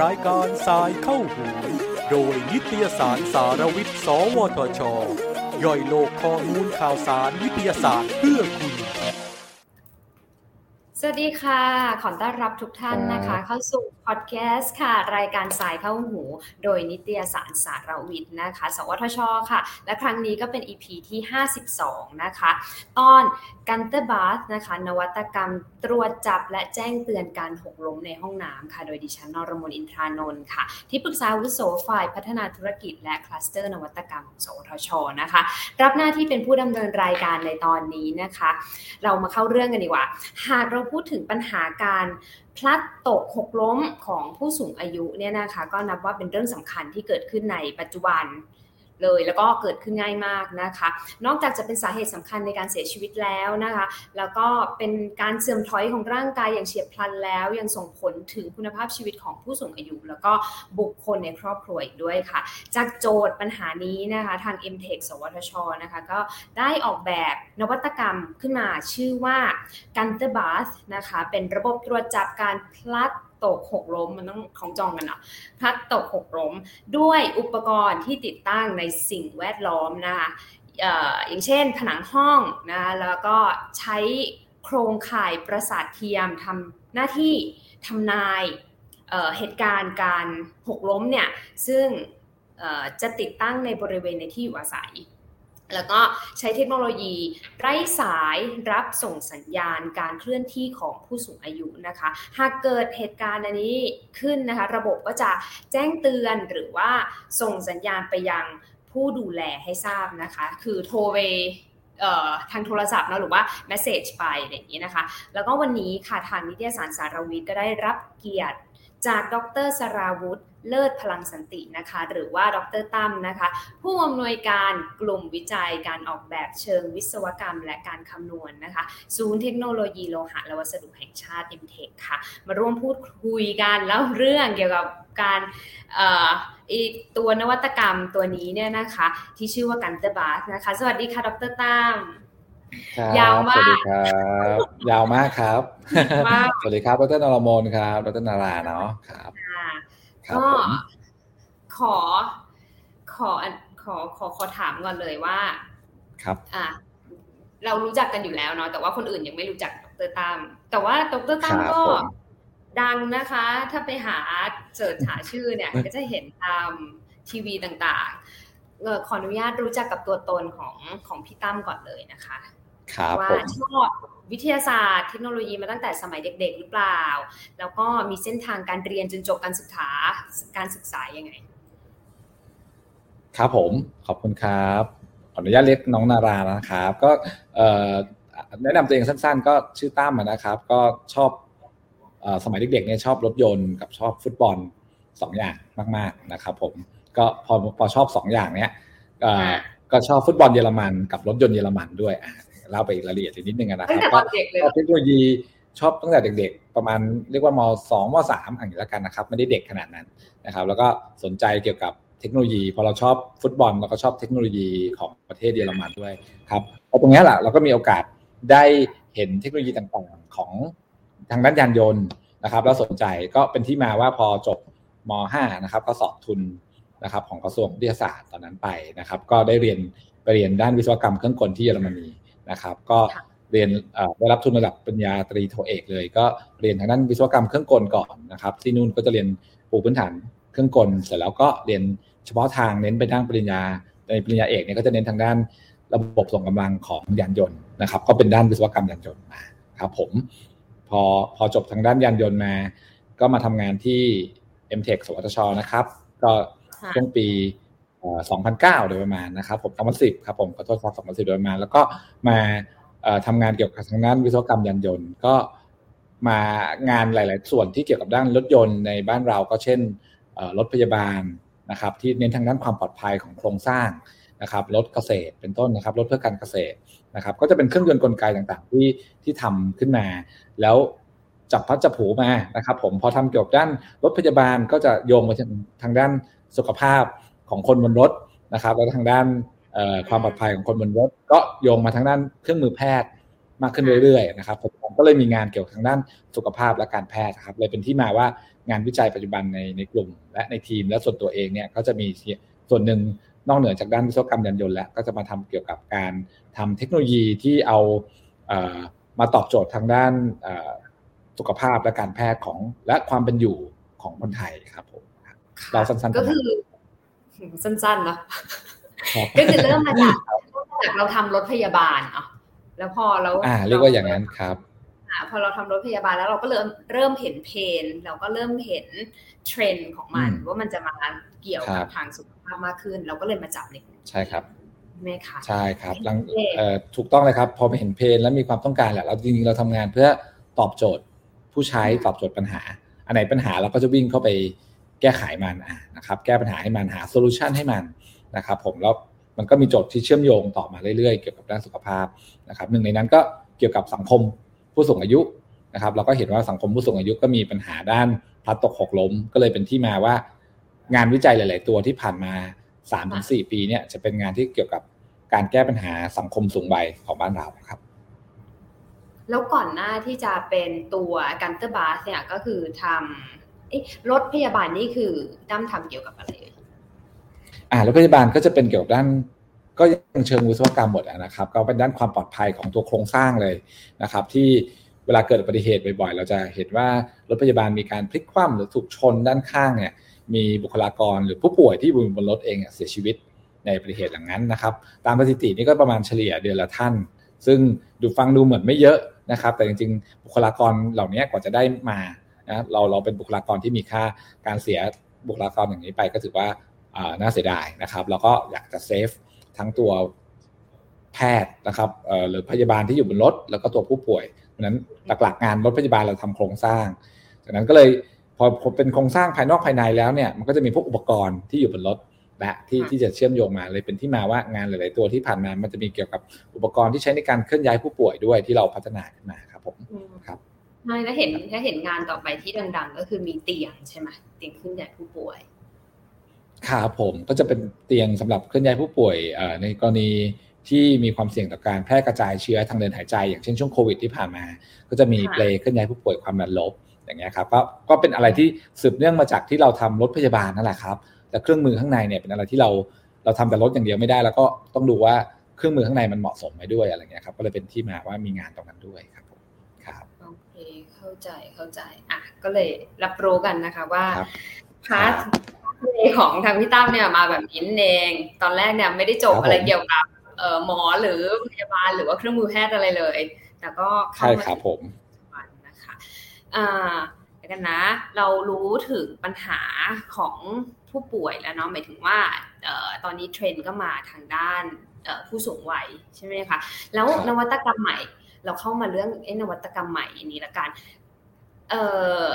รายการสายเข้าหูโดยนิตยสารสารวิทย์ สวทช ย่อยโลกข้อมูลข่าวสารวิทยาศาสตร์เพื่อคุณ สวัสดีค่ะ ขอต้อนรับทุกท่านนะคะ เข้าสู่พอดแคสต์ค่ะ รายการสายเข้าหู โดยนิตยสารสารวิทย์นะคะ สวทช ค่ะ และครั้งนี้ก็เป็น EP ที่ 52 นะคะ ตอน Gunther Bath นะคะ นวัตกรรมตรวจจับและแจ้งเตือนการหกล้มในห้องน้ำค่ะ โดยดิฉันนรมนอินทรานนท์ค่ะ ที่ปรึกษาวุโสฝ่ายพัฒนาธุรกิจและคลัสเตอร์นวัตกรรมของสวทช นะคะ รับหน้าที่เป็นผู้ดำเนินรายการในตอนนี้นะคะ เรามาเข้าเรื่องกันดีกว่า หากเราพูดถึงปัญหาการพลัดตกหกล้มของผู้สูงอายุเนี่ยนะคะก็นับว่าเป็นเรื่องสำคัญที่เกิดขึ้นในปัจจุบัน เลยแล้วก็เกิดขึ้นง่ายมากนะคะ นอกจากจะเป็นสาเหตุสำคัญในการเสียชีวิตแล้วนะคะ แล้วก็เป็นการเสื่อมถอยของร่างกายอย่างเฉียบพลันแล้ว ยังส่งผลถึงคุณภาพชีวิตของผู้สูงอายุ แล้วก็บุคคลในครอบครัวอีกด้วยค่ะ จากโจทย์ปัญหานี้นะคะทาง m t e c h สวทชนะคะก็ได้ออกแบบนวัตกรรมขึ้นมาชื่อว่า g u n t e r b a t h นะคะเป็นระบบตรวจจับการพลัด ตกหกล้มมันต้องของจองกันเนาะพลัดตกหกล้มด้วยอุปกรณ์ที่ติดตั้งในสิ่งแวดล้อมนะคะอย่างเช่นผนังห้องนะแล้วก็ใช้โครงข่ายประสาทเทียมทำหน้าที่ทำนายเเหตุการณ์การหกล้มเนี่ยซึ่งจะติดตั้งในบริเวณในที่อยู่อาศัย แล้วก็ใช้เทคโนโลยีไร้สายรับส่งสัญญาณการเคลื่อนที่ของผู้สูงอายุนะคะ หากเกิดเหตุการณ์อันนี้ขึ้นนะคะ ระบบก็จะแจ้งเตือนหรือว่าส่งสัญญาณไปยังผู้ดูแลให้ทราบนะคะ คือโทรไปทางโทรศัพท์นะหรือว่า message ไปอะไรอย่างนี้นะคะ แล้วก็วันนี้ค่ะทางนิตยสารสารวิทย์ก็ได้รับเกียรติ จากดรสราวุธเลิศพลังสันตินะคะ หรือว่าดรตั้มนะคะ ผู้อำนวยการกลุ่มวิจัยการออกแบบเชิงวิศวกรรม และการคำนวณนนะคะ ศูนย์เทคโนโลยีโลหะและวัสดุแห่งชาติ m t e c h ค่ะ มาร่วมพูดคุยกันแล้วเรื่องเกี่ยวกับการตัวนวัตกรรมตัวนี้เนี่ยนะคะ ที่ชื่อว่า Gunther Bath นะคะ สวัสดีค่ะ ดรตั้ม ยาวมาก สวัสดีครับ ยาวมากครับ สวัสดีครับ ดรนรมนครับ ดรนาราเนาะ ครับก็ขอ ขอ ขอ ขอ ขอถามก่อนเลยว่า ครับ อ่า เรารู้จักกันอยู่แล้วเนาะ แต่ว่าคนอื่นยังไม่รู้จักดรตั้ม แต่ว่าดรตั้มก็ดังนะคะ ถ้าไปหาเสิร์ชหาชื่อเนี่ย ก็จะเห็นตามทีวีต่างๆขออนุญาตรู้จักกับตัวตนของของพี่ตั้มก่อนเลยนะคะ ว่าชอบวิทยาศาสตร์เทคโนโลยีมาตั้งแต่สมัยเด็ก ๆ หรือเปล่า แล้วก็มีเส้นทางการเรียนจนจบการศึกษาการศึกษายังไง ครับผมขอบคุณครับขออนุญาตเรียกน้องนารานะครับ ก็แนะนำตัวเองสั้นๆ ก็ชื่อตั้มนะครับ ก็ชอบสมัยเด็กๆเนี่ยชอบรถยนต์กับชอบฟุตบอลสองอย่างมาก ๆนะครับ ผมก็พอพอชอบสองอย่างเนี้ยก็ชอบฟุตบอลเยอรมันกับรถยนต์เยอรมันด้วย เล่าไปรายละเอียดนิดนึงนะครับก็ชอบเทคโนโลยีชอบตั้งแต่เด็ก ๆ ประมาณเรียกว่ามสองมสามอย่างนี้แล้วกันนะครับ ไม่ได้เด็กขนาดนั้นนะครับ แล้วก็สนใจเกี่ยวกับเทคโนโลยี พอเราชอบฟุตบอลเราก็ชอบเทคโนโลยีของประเทศเยอรมันด้วยครับพอตรงนี้แหละเราก็มีโอกาสได้เห็นเทคโนโลยีต่างๆของทางด้านยานยนต์นะครับ แล้วสนใจก็เป็นที่มาว่าพอจบม .5 นะครับก็สอบทุนนะครับของกระทรวงวิทยาศาสตร์ตอนนั้นไปนะครับ ก็ได้เรียนไปเรียนด้านวิศวกรรมเครื่องกลที่เยอรมนี นะครับ ก็เรียนได้รับทุนระดับปริญญาตรีโทเอกเลย ก็เรียนทางด้านวิศวกรรมเครื่องกลก่อนนะครับ ที่นู่นก็จะเรียนปูพื้นฐานเครื่องกล เสร็จแล้วก็เรียนเฉพาะทางเน้นไปด้านปริญญาในปริญญาเอกเนี่ยก็จะเน้นทางด้านระบบส่งกำลังของยานยนต์นะครับ ก็เป็นด้านวิศวกรรมยานยนต์มาครับผมพอพอจบทางด้านยานยนต์มา ก็มาทำงานที่ m t e c h สวทชนะครับ ก็ช่วงปี 2009 โดยประมาณนะครับผม2010ครับผมขอโทษครับ2010 โดยประมาณ แล้วก็มาทำงานเกี่ยวกับทางด้านวิศวกรรมยานยนต์ ก็มางานหลาย ๆ ส่วนที่เกี่ยวกับด้านรถยนต์ในบ้านเราก็เช่นรถพยาบาลนะครับ ที่เน้นทางด้านความปลอดภัยของโครงสร้างนะครับรถเกษตรเป็นต้นนะครับรถเพื่อการเกษตรนะครับ ก็จะเป็นเครื่องยนต์กลไกต่างๆ ที่ที่ทำขึ้นมา แล้วจับพัดจับผูมานะครับ ผมพอทำเกี่ยวกับด้านรถพยาบาลก็จะโยงไปทางด้านสุขภาพ ของคนบนรถนะครับแล้วทางด้านความปลอดภัยของคนบนรถ ก็โยงมาทางด้านเครื่องมือแพทย์มากขึ้นเรื่อยๆนะครับก็เลยมีงานเกี่ยวกับทางด้านสุขภาพและการแพทย์ครับเลยเป็นที่มาว่างานวิจัยปัจจุบันในในกลุ่ม และในทีมและส่วนตัวเองเนี่ยก็จะมีส่วนหนึ่งนอกเหนือจากด้านวิศวกรรมยานยนต์แล้วก็จะมาทำเกี่ยวกับการทำเทคโนโลยีที่เอามาตอบโจทย์ทางด้านสุขภาพและการแพทย์ของและความเป็นอยู่ของคนไทยครับผมเราสั้นๆก็คือ สั้นๆเนาะก็คือเริ่มมาจากเราทำรถพยาบาลเนาะแล้วพอเราอ่า เรียกว่าอย่างนั้นครับพอเราทำรถพยาบาลแล้วเราก็เริ่มเริ่มเห็น pain เราก็เริ่มเห็นเทรนด์ของมัน ว่ามันจะมาเกี่ยวกับทางสุขภาพมากขึ้น เราก็เลยมาจับในใช่ครับไหมคะใช่ครับหลังถูกต้องเลยครับ พอไปเห็น pain แล้วมีความต้องการแหละเราจริงๆเราทำงานเพื่อตอบโจทย์ผู้ใช้ตอบโจทย์ปัญหา อันไหนปัญหาเราก็จะวิ่งเข้าไป แก้ไขมันนะครับแก้ปัญหาให้มันหาโซลูชันให้มันนะครับผมแล้วมันก็มีโจทย์ที่เชื่อมโยงต่อมาเรื่อยๆ เกี่ยวกับด้านสุขภาพนะครับหนึ่งในนั้นก็เกี่ยวกับสังคมผู้สูงอายุนะครับเราก็เห็นว่าสังคมผู้สูงอายุก็มีปัญหาด้านพลัดตกหกล้ม ก็เลยเป็นที่มาว่างานวิจัยหลาย ๆ ตัวที่ผ่านมา3-4ปีเนี่ยจะเป็นงานที่เกี่ยวกับการแก้ปัญหาสังคมสูงวัยของบ้านเราครับ แล้วก่อนหน้าที่จะเป็นตัวกันเตอร์บาสเนี่ยก็คือทำ รถพยาบาลนี่คือตั้มทำเกี่ยวกับอะไรอ่ารถพยาบาลก็จะเป็นเกี่ยวกับด้านก็ยังเชิงวิศวกรรมหมดนะครับ ก็เป็นด้านความปลอดภัยของตัวโครงสร้างเลยนะครับ ที่เวลาเกิดอุบัติเหตุบ่อยๆ เราจะเห็นว่ารถพยาบาลมีการพลิกคว่ำหรือถูกชนด้านข้างเนี่ย มีบุคลากรหรือผู้ป่วยที่อยู่บนรถเองเสียชีวิตในอุบัติเหตุอย่างนั้นนะครับ ตามสถิตินี่ก็ประมาณเฉลี่ยเดือนละท่าน ซึ่งดูฟังดูเหมือนไม่เยอะนะครับ แต่จริงๆ บุคลากรเหล่านี้กว่าจะได้มา นะเราเราเป็นบุคลากรที่มีค่าการเสียบุคลากรอย่างนี้ไปก็ถือว่าน่าเสียดายนะครับแล้วก็อยากจะเซฟทั้งตัวแพทย์นะครับหรือพยาบาลที่อยู่บนรถแล้วก็ตัวผู้ป่วยเพราะนั้นหลักๆงานรถพยาบาลเราทำโครงสร้างจากนั้นก็เลยพอเป็นโครงสร้างภายนอกภายในแล้วเนี่ยมันก็จะมีพวกอุปกรณ์ที่อยู่บนรถและที่ที่จะเชื่อมโยงมาเลยเป็นที่มาว่างานหลาย ๆ ตัวที่ผ่านมามันจะมีเกี่ยวกับอุปกรณ์ที่ใช้ในการเคลื่อนย้ายผู้ป่วยด้วยที่เราพัฒนาขึ้นมาครับผมครับ ใช่แล้วเห็นถ้าเห็นงานต่อไปที่ดัง ๆ ก็คือมีเตียงใช่ไหมเตียงเคลื่อนย้ายผู้ป่วยครับผมก็จะเป็นเตียงสำหรับเคลื่อนย้ายผู้ป่วยในกรณีที่มีความเสี่ยงต่อการแพร่กระจายเชื้อทางเดินหายใจอย่างเช่นช่วงโควิดที่ผ่านมา ก็จะมีเปลเคลื่อนย้ายผู้ป่วยความดันลบอย่างเงี้ยครับก็ก็เป็นอะไรที่สืบเนื่องมาจากที่เราทำรถพยาบาลนั่นแหละครับแต่เครื่องมือข้างในเนี่ยเป็นอะไรที่เราเราทำแต่รถอย่างเดียวไม่ได้ แล้วก็ต้องดูว่าเครื่องมือข้างในมันเหมาะสมไหมด้วยอะไรเงี้ยครับก็เลยเป็นที่มาว่ามีงานตรงนั้นด้วยครับผมครับโอเคเข้าใจเข้าใจอะก็เลยรับรู้กันนะคะว่าพาร์ทของทางพี่ตั้มเนี่ยมาแบบนี้เอง ตอนแรกเนี่ยไม่ได้จบอะไรเกี่ยวกับหมอหรือพยาบาลหรือว่าเครื่องมือแพทย์อะไรเลย แต่ก็เข้ามาผมนะคะอ่ากันนะ เรารู้ถึงปัญหาของผู้ป่วยแล้วเนาะหมายถึงว่าตอนนี้เทรนด์ก็มาทางด้านผู้สูงวัยใช่ไหมคะแล้วนวัตกรรมใหม่ เราเข้ามาเรื่องไอ้นวัตกรรมใหม่นี้ละกัน เอ่อ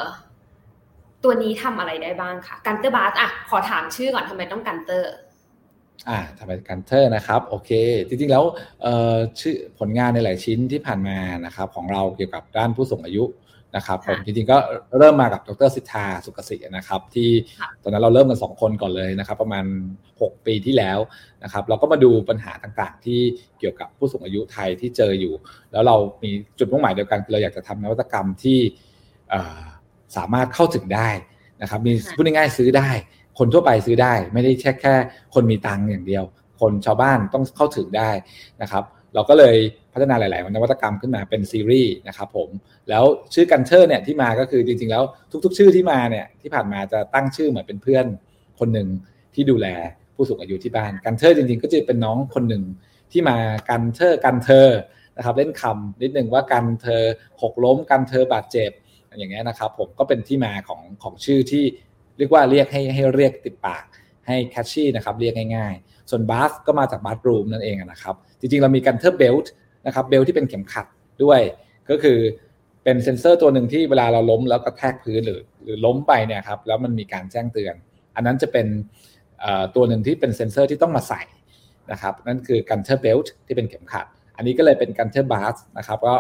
ตัวนี้ทำอะไรได้บ้างคะ Gunther Bath อะขอถามชื่อก่อนทำไมต้อง Guntherอ่าทำไมกันเตอร์นะครับโอเค จริงๆแล้วเอ่อชื่อผลงานในหลายชิ้นที่ผ่านมานะครับของเราเกี่ยวกับด้านผู้สูงอายุนะครับผมจริงๆก็เริ่มมากับดรสิทธาสุกสินะครับที่ตอนนั้นเราเริ่มกัน 2 คนก่อนเลยนะครับประมาณ 6 ปีที่แล้วนะครับเราก็มาดูปัญหาต่างๆ ที่เกี่ยวกับผู้สูงอายุไทยที่เจออยู่ แล้วเรามีจุดมุ่งหมายเดียวกันเราอยากจะทำนวัตกรรมที่ สามารถเข้าถึงได้นะครับมีพูดง่ายๆซื้อได้ คนทั่วไปซื้อได้ ไม่ได้แค่แค่คนมีตังค์อย่างเดียว คนชาวบ้านต้องเข้าถึงได้นะครับ เราก็เลยพัฒนาหลาย ๆ นวัตกรรมขึ้นมาเป็นซีรีส์นะครับผมแล้วชื่อ Gunther เนี่ยที่มาก็คือจริง ๆ แล้วทุก ๆ ชื่อที่มาเนี่ยที่ผ่านมาจะตั้งชื่อเหมือนเป็นเพื่อนคนหนึ่งที่ดูแลผู้สูงอายุที่บ้าน Gunther จริง ๆ ก็จะเป็นน้องคนหนึ่งที่มา Gunther กันเธอนะครับเล่นคำนิดหนึ่งว่ากันเธอหกล้มกันเธอบาดเจ็บ อย่างเงี้ยนะครับผมก็เป็นที่มาของของชื่อที่เรียกว่าเรียกให้ให้เรียกติดปากให้ catchy นะครับเรียกง่ายๆ ส่วนบาสก็มาจาก bathroom นั่นเองนะครับ จริงๆ เรามี Gunther Belt นะครับ belt ที่เป็นเข็มขัดด้วยก็คือเป็นเซ็นเซอร์ตัวหนึ่งที่เวลาเราล้มแล้วกระแทกพื้นหรือหรือล้มไปเนี่ยครับแล้วมันมีการแจ้งเตือน อันนั้นจะเป็นตัวหนึ่งที่เป็นเซ็นเซอร์ที่ต้องมาใส่นะครับนั่นคือ Gunther Belt ที่เป็นเข็มขัด อันนี้ก็เลยเป็น Gunther Bath นะครับก็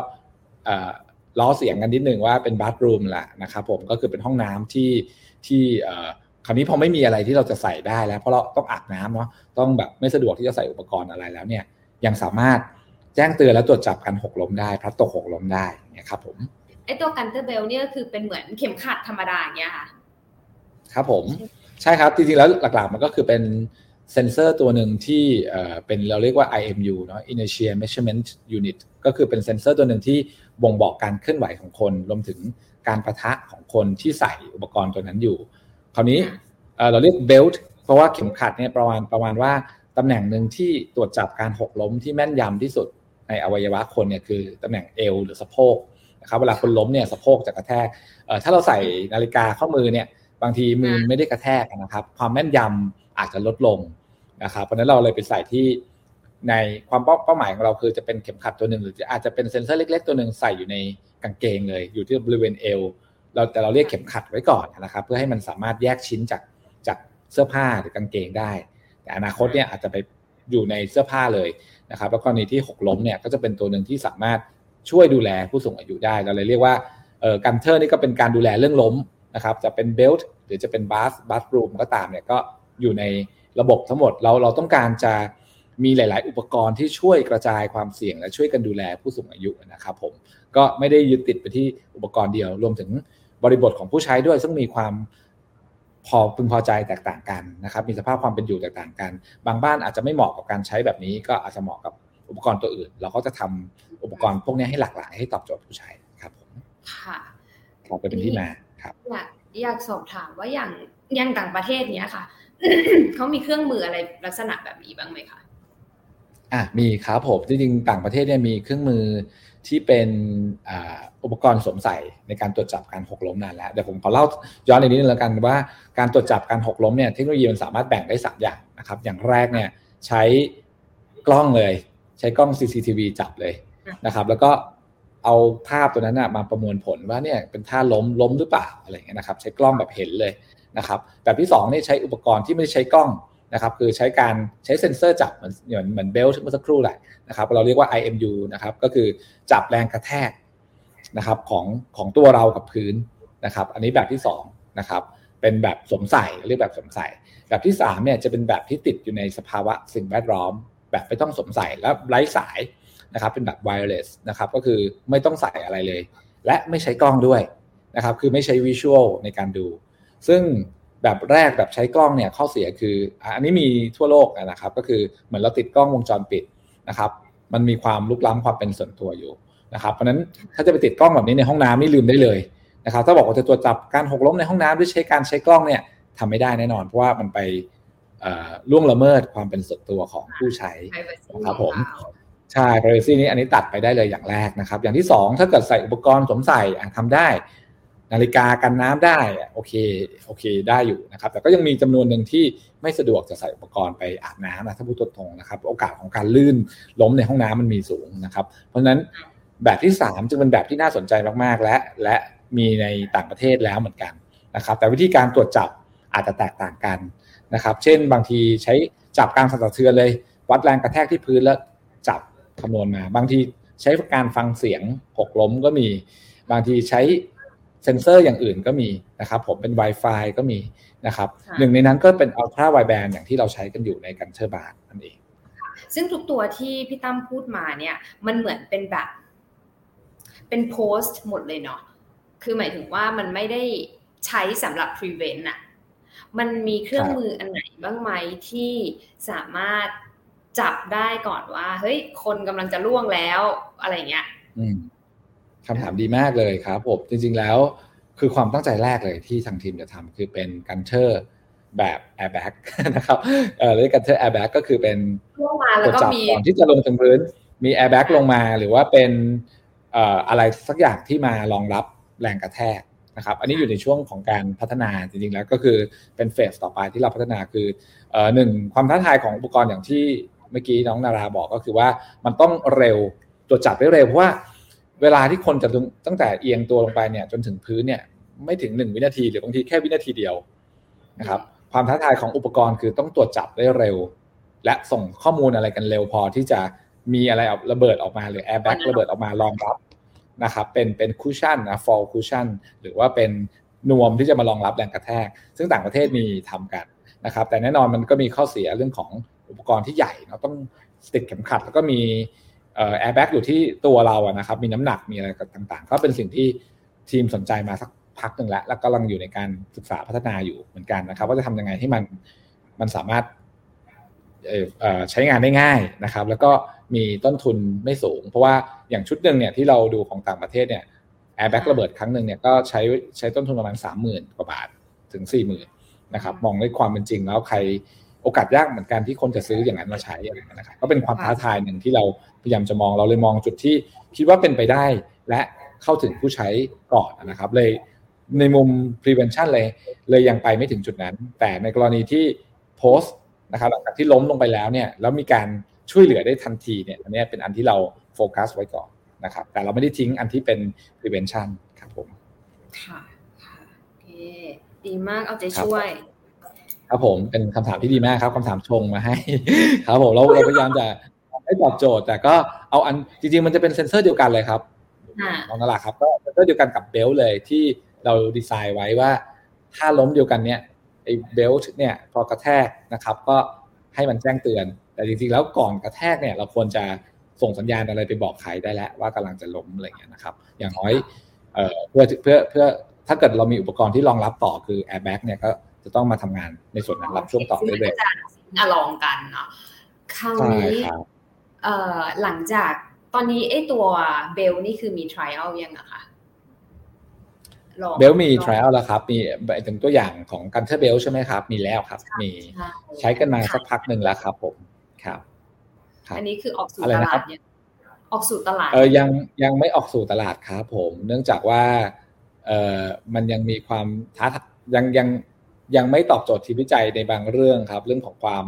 ล้อเสียงกันนิดหนึ่งว่าเป็น bathroom แหละนะครับผมก็คือเป็นห้องน้ำที่ที่คราวนี้พอไม่มีอะไรที่เราจะใส่ได้แล้ว เพราะเราต้องอาบน้ำเนาะต้องแบบไม่สะดวกที่จะใส่อุปกรณ์อะไรแล้วเนี่ยยังสามารถแจ้งเตือนแล้วตรวจจับการหกล้มได้พลัดตกหกล้มได้เนี่ยครับผมไอตัว Gunther Belt เนี่ยคือเป็นเหมือนเข็มขัดธรรมดาอย่างเงี้ยค่ะครับผมใช่ครับจริงๆแล้วหลักๆมันก็คือเป็นเซนเซอร์ตัวหนึ่งที่เป็นเราเรียกว่า IMU เนาะ Inertia Measurement Unit ก็คือเป็นเซนเซอร์ตัวหนึ่งที่ บ่งบอกการเคลื่อนไหวของคน รวมถึงการประทะของคนที่ใส่อุปกรณ์ตัวนั้นอยู่ คราวนี้เราเรียก belt เพราะว่าเข็มขัดเนี่ยประมาณประมาณว่าตำแหน่งหนึ่งที่ตรวจจับการหกล้มที่แม่นยำที่สุดในอวัยวะคนเนี่ยคือตำแหน่งเอวหรือสะโพกนะครับเวลาคนล้มเนี่ยสะโพกจะกระแทกถ้าเราใส่นาฬิกาข้อมือเนี่ยบางทีมือไม่ได้กระแทกนะครับ ความแม่นยำอาจจะลดลงนะครับเพราะนั้นเราเลยไปใส่ที่ ในความเป้าหมายของเราคือจะเป็นเข็มขัดตัวหนึ่งหรืออาจจะเป็นเซ็นเซอร์เล็ก ๆ ตัวหนึ่งใส่อยู่ในกางเกงเลย อยู่ที่บริเวณเอวเราแต่เราเรียกเข็มขัดไว้ก่อนนะครับ เพื่อให้มันสามารถแยกชิ้นจากจากเสื้อผ้าหรือกางเกงได้ แต่อนาคตเนี่ยอาจจะไปอยู่ในเสื้อผ้าเลยนะครับแล้วกรณีที่หกล้มเนี่ยก็จะเป็นตัวหนึ่งที่สามารถช่วยดูแลผู้สูงอายุได้เราเลยเรียกว่าเออ Gunther นี่ก็เป็นการดูแลเรื่องล้มนะครับจะเป็น belt หรือจะเป็น bath bathroom ก็ตามเนี่ยก็อยู่ในระบบทั้งหมดเราเราต้องการจะ มีหลาย ๆ อุปกรณ์ที่ช่วยกระจายความเสี่ยง และช่วยกันดูแลผู้สูงอายุนะครับผมก็ไม่ได้ยึดติดไปที่อุปกรณ์เดียว รวมถึงบริบทของผู้ใช้ด้วย ซึ่งมีความพอพึงพอใจแตกต่างกันนะครับ มีสภาพความเป็นอยู่แตกต่างกัน บางบ้านอาจจะไม่เหมาะกับการใช้แบบนี้ ก็อาจจะเหมาะกับอุปกรณ์ตัวอื่น เราก็จะทำอุปกรณ์พวกนี้ให้หลากหลายให้ตอบโจทย์ผู้ใช้ครับผมค่ะเราไปเป็นที่มาครับอยากอยากสอบถามว่าอย่างอย่างต่างประเทศเนี้ยค่ะเขามีเครื่องมืออะไรลักษณะแบบนี้บ้างไหมคะ อะมีครับผมจริงๆต่างประเทศเนี่ยมีเครื่องมือที่เป็นอุปกรณ์สวมใส่ในการตรวจจับการหกล้มนานแล้วเดี๋ยวผมขอเล่าย้อนอีกนิดนึงแล้วกันว่าการตรวจจับการหกล้มเนี่ยเทคโนโลยีมันสามารถแบ่งได้ 3 อย่างนะครับ อย่างแรกเนี่ยใช้กล้องเลย ใช้กล้อง CCTV จับเลยนะครับ แล้วก็เอาภาพตัวนั้นมาประมวลผลว่าเนี่ยเป็นท่าล้มล้มหรือเปล่าอะไรเงี้ยนะครับ ใช้กล้องแบบเห็นเลยนะครับ แบบที่2นี่ยใช้อุปกรณ์ที่ไม่ได้ใช้กล้อง นะครับคือใช้การใช้เซ็นเซอร์จับเหมือนเหมือนเหมือนเบลต์เมื่อสักครู่แหละนะครับเราเรียกว่า IMU นะครับก็คือจับแรงกระแทกนะครับของของตัวเรากับพื้นนะครับอันนี้แบบที่2นะครับเป็นแบบสวมใส่เรียกแบบสวมใส่ แบบที่3เนี่ยจะเป็นแบบที่ติดอยู่ในสภาวะสิ่งแวดล้อม แบบไม่ต้องสวมใส่และไร้สายนะครับเป็นแบบไวเลสนะครับก็คือไม่ต้องใส่อะไรเลย และไม่ใช้กล้องด้วยนะครับคือไม่ใช้วิชวลในการดู ซึ่ง แบบแรกแบบใช้กล้องเนี่ยข้อเสียคือ อันนี้มีทั่วโลกนะครับ ก็คือเหมือนเราติดกล้องวงจรปิดนะครับ มันมีความลุกล้ำความเป็นส่วนตัวอยู่นะครับ เพราะนั้นถ้าจะไปติดกล้องแบบนี้ในห้องน้ำนี่ลืมได้เลยนะครับ ถ้าบอกว่าจะตรวจจับการหกล้มในห้องน้ำด้วยใช้การใช้กล้องเนี่ยทำไม่ได้แน่นอน เพราะว่ามันไปล่วงละเมิดความเป็นส่วนตัวของผู้ใช้นะครับผมใช่ privacy นี้อันนี้ตัดไปได้เลยอย่างแรกนะครับ อย่างที่ 2 ถ้าเกิดใส่อุปกรณ์สวมใส่ทำได้ นาฬิกากันน้ำได้โอเคโอเคได้อยู่นะครับ แต่ก็ยังมีจำนวนหนึ่งที่ไม่สะดวกจะใส่อุปกรณ์ไปอาบน้ำนะถ้าพูดตรงๆนะครับ โอกาสของการลื่นล้มในห้องน้ำมันมีสูงนะครับ เพราะฉะนั้นแบบที่ 3 จึงเป็นแบบที่น่าสนใจมากๆ และและมีในต่างประเทศแล้วเหมือนกันนะครับ แต่วิธีการตรวจจับอาจจะแตกต่างกันนะครับ เช่นบางทีใช้จับการสั่นสะเทือนเลย วัดแรงกระแทกที่พื้นแล้วจับคำนวณมา บางทีใช้การฟังเสียงหกล้มก็มี บางทีใช้ เซนเซอร์อย่างอื่นก็มีนะครับผมเป็น Wi-Fi ก็มีนะครับหนึ่งในนั้นก็เป็น ultra wideband อย่างที่เราใช้กันอยู่ใน Gunther Bath นั่นเอง ซึ่งทุกตัวที่พี่ตั้มพูดมาเนี่ย มันเหมือนเป็นแบบ เป็นโพสต์หมดเลยเนาะคือหมายถึงว่ามันไม่ได้ใช้สำหรับ prevent อะมันมีเครื่องมืออันไหนบ้างไหมที่สามารถจับได้ก่อนว่า เฮ้ย คนกำลังจะล่วงแล้วอะไรเงี้ย คำถามดีมากเลยครับผมจริง ๆแล้วคือความตั้งใจแรกเลยที่ทางทีมจะทำคือเป็นกันเชอร์แบบแอร์แบ็กนะครับเออเรียก Gunther Airbag ก็คือเป็นตัวจับก่อนที่จะลงถึงพื้น มีแอร์แบ็กลงมาหรือว่าเป็นเอ่ออะไรสักอย่างที่มารองรับแรงกระแทกนะครับ อันนี้อยู่ในช่วงของการพัฒนาจริงๆแล้วก็คือเป็น phase ต่อไปที่เราพัฒนาคือเอ่อหนึ่งความท้าทายของอุปกรณ์อย่างที่เมื่อกี้น้องนาราบอกก็คือว่ามันต้องเร็วตรวจจับได้เร็วเพราะว่า เวลาที่คนจะตั้งแต่เอียงตัวลงไปเนี่ยจนถึงพื้นเนี่ยไม่ถึงหนึ่งวินาทีหรือบางทีแค่วินาทีเดียวนะครับความท้าทายของอุปกรณ์คือต้องตรวจจับได้เร็ว และส่งข้อมูลอะไรกันเร็วพอที่จะมีอะไรระเบิดออกมาหรือแอร์แบ็กระเบิดออกมารองรับนะครับเป็นเป็น cushion นะ fall cushion หรือว่าเป็นนวมที่จะมารองรับแรงกระแทก ซึ่งต่างประเทศมีทำกันนะครับแต่แน่นอนมันก็มีข้อเสียเรื่องของอุปกรณ์ที่ใหญ่เนาะต้องติดเข็มขัด แล้วก็มี แอร์แบ็กอยู่ที่ตัวเราอะนะครับ มีน้ำหนักมีอะไรต่างๆ ก็เป็นสิ่งที่ทีมสนใจมาสักพักหนึ่งแล้ว แล้วกำลังอยู่ในการศึกษาพัฒนาอยู่เหมือนกันนะครับ ว่าจะทำยังไงให้มันมันสามารถใช้งานได้ง่ายนะครับ แล้วก็มีต้นทุนไม่สูง เพราะว่าอย่างชุดหนึ่งเนี่ยที่เราดูของต่างประเทศเนี่ยแอร์แบ็กระเบิดครั้งหนึ่งเนี่ยก็ใช้ใช้ต้นทุนประมาณสามหมื่นกว่าบาทถึงสี่หมื่นนะครับ มองในความเป็นจริงแล้วใครโอกาสยากเหมือนกันที่คนจะซื้ออย่างนั้นมาใช้นะครับก็เป็นความท้าทายหนึ่งที่เรา พยายามจะมองเราเลยมองจุดที่คิดว่าเป็นไปได้ และเข้าถึงผู้ใช้ก่อนนะครับ เลยในมุม prevention เลย เลยยังไปไม่ถึงจุดนั้น แต่ในกรณีที่โพสต์นะครับหลังจากที่ล้มลงไปแล้วเนี่ยแล้วมีการช่วยเหลือได้ทันทีเนี่ยอันนี้เป็นอันที่เราโฟกัสไว้ก่อนนะครับ แต่เราไม่ได้ทิ้งอันที่เป็น prevention ครับผมค่ะค่ะโอเคดีมากเอาใจช่วยครับผมเป็นคำถามที่ดีมากครับคำถามชงมาให้ ครับผมเราเราพยายามจะ ให้ตอบโจทย์ แต่ก็เอาอันจริง ๆ มันจะเป็นเซนเซอร์เดียวกันเลยครับน้องนราครับก็เซนเซอร์เดียวกันกับเบลเลยที่เราดีไซน์ไว้ว่าถ้าล้มเดียวกันเนี้ยไอ้เบลเนี่ยพอกระแทกนะครับ ก็ให้มันแจ้งเตือน แต่จริงๆแล้วก่อนกระแทกเนี่ย เราควรจะส่งสัญญาณอะไรไปบอกใครได้แล้ว ว่ากำลังจะล้มอะไรเงี้ยนะครับ อย่างน้อยเเพื่อเพื่อเพื่อถ้าเกิดเรามีอุปกรณ์ที่รองรับต่อคือแอร์แบ็กเนี่ยก็จะต้องมาทำงานในส่วนนั้นรับช่วงต่อได้เลยจะลองกันเนาะคราวนี้ หลังจากตอนนี้ไอ้ตัว belt นี่คือมี trial ยังอะคะ belt มี trialอัลแล้วครับ มีเป็นตัวอย่างของ Gunther Belt ใช่ไหมครับ มีแล้วครับ มีใช้กันมาสักพักหนึ่งแล้วครับ ผมครับอันนี้คือออกสู่ตลาดเนี่ยออกสู่ตลาดเออยังยังไม่ออกสู่ตลาดครับผม เนื่องจากว่าเออมันยังมีความท้ายังยังยังไม่ตอบโจทย์ทีมวิจัยในบางเรื่องครับ เรื่องของความ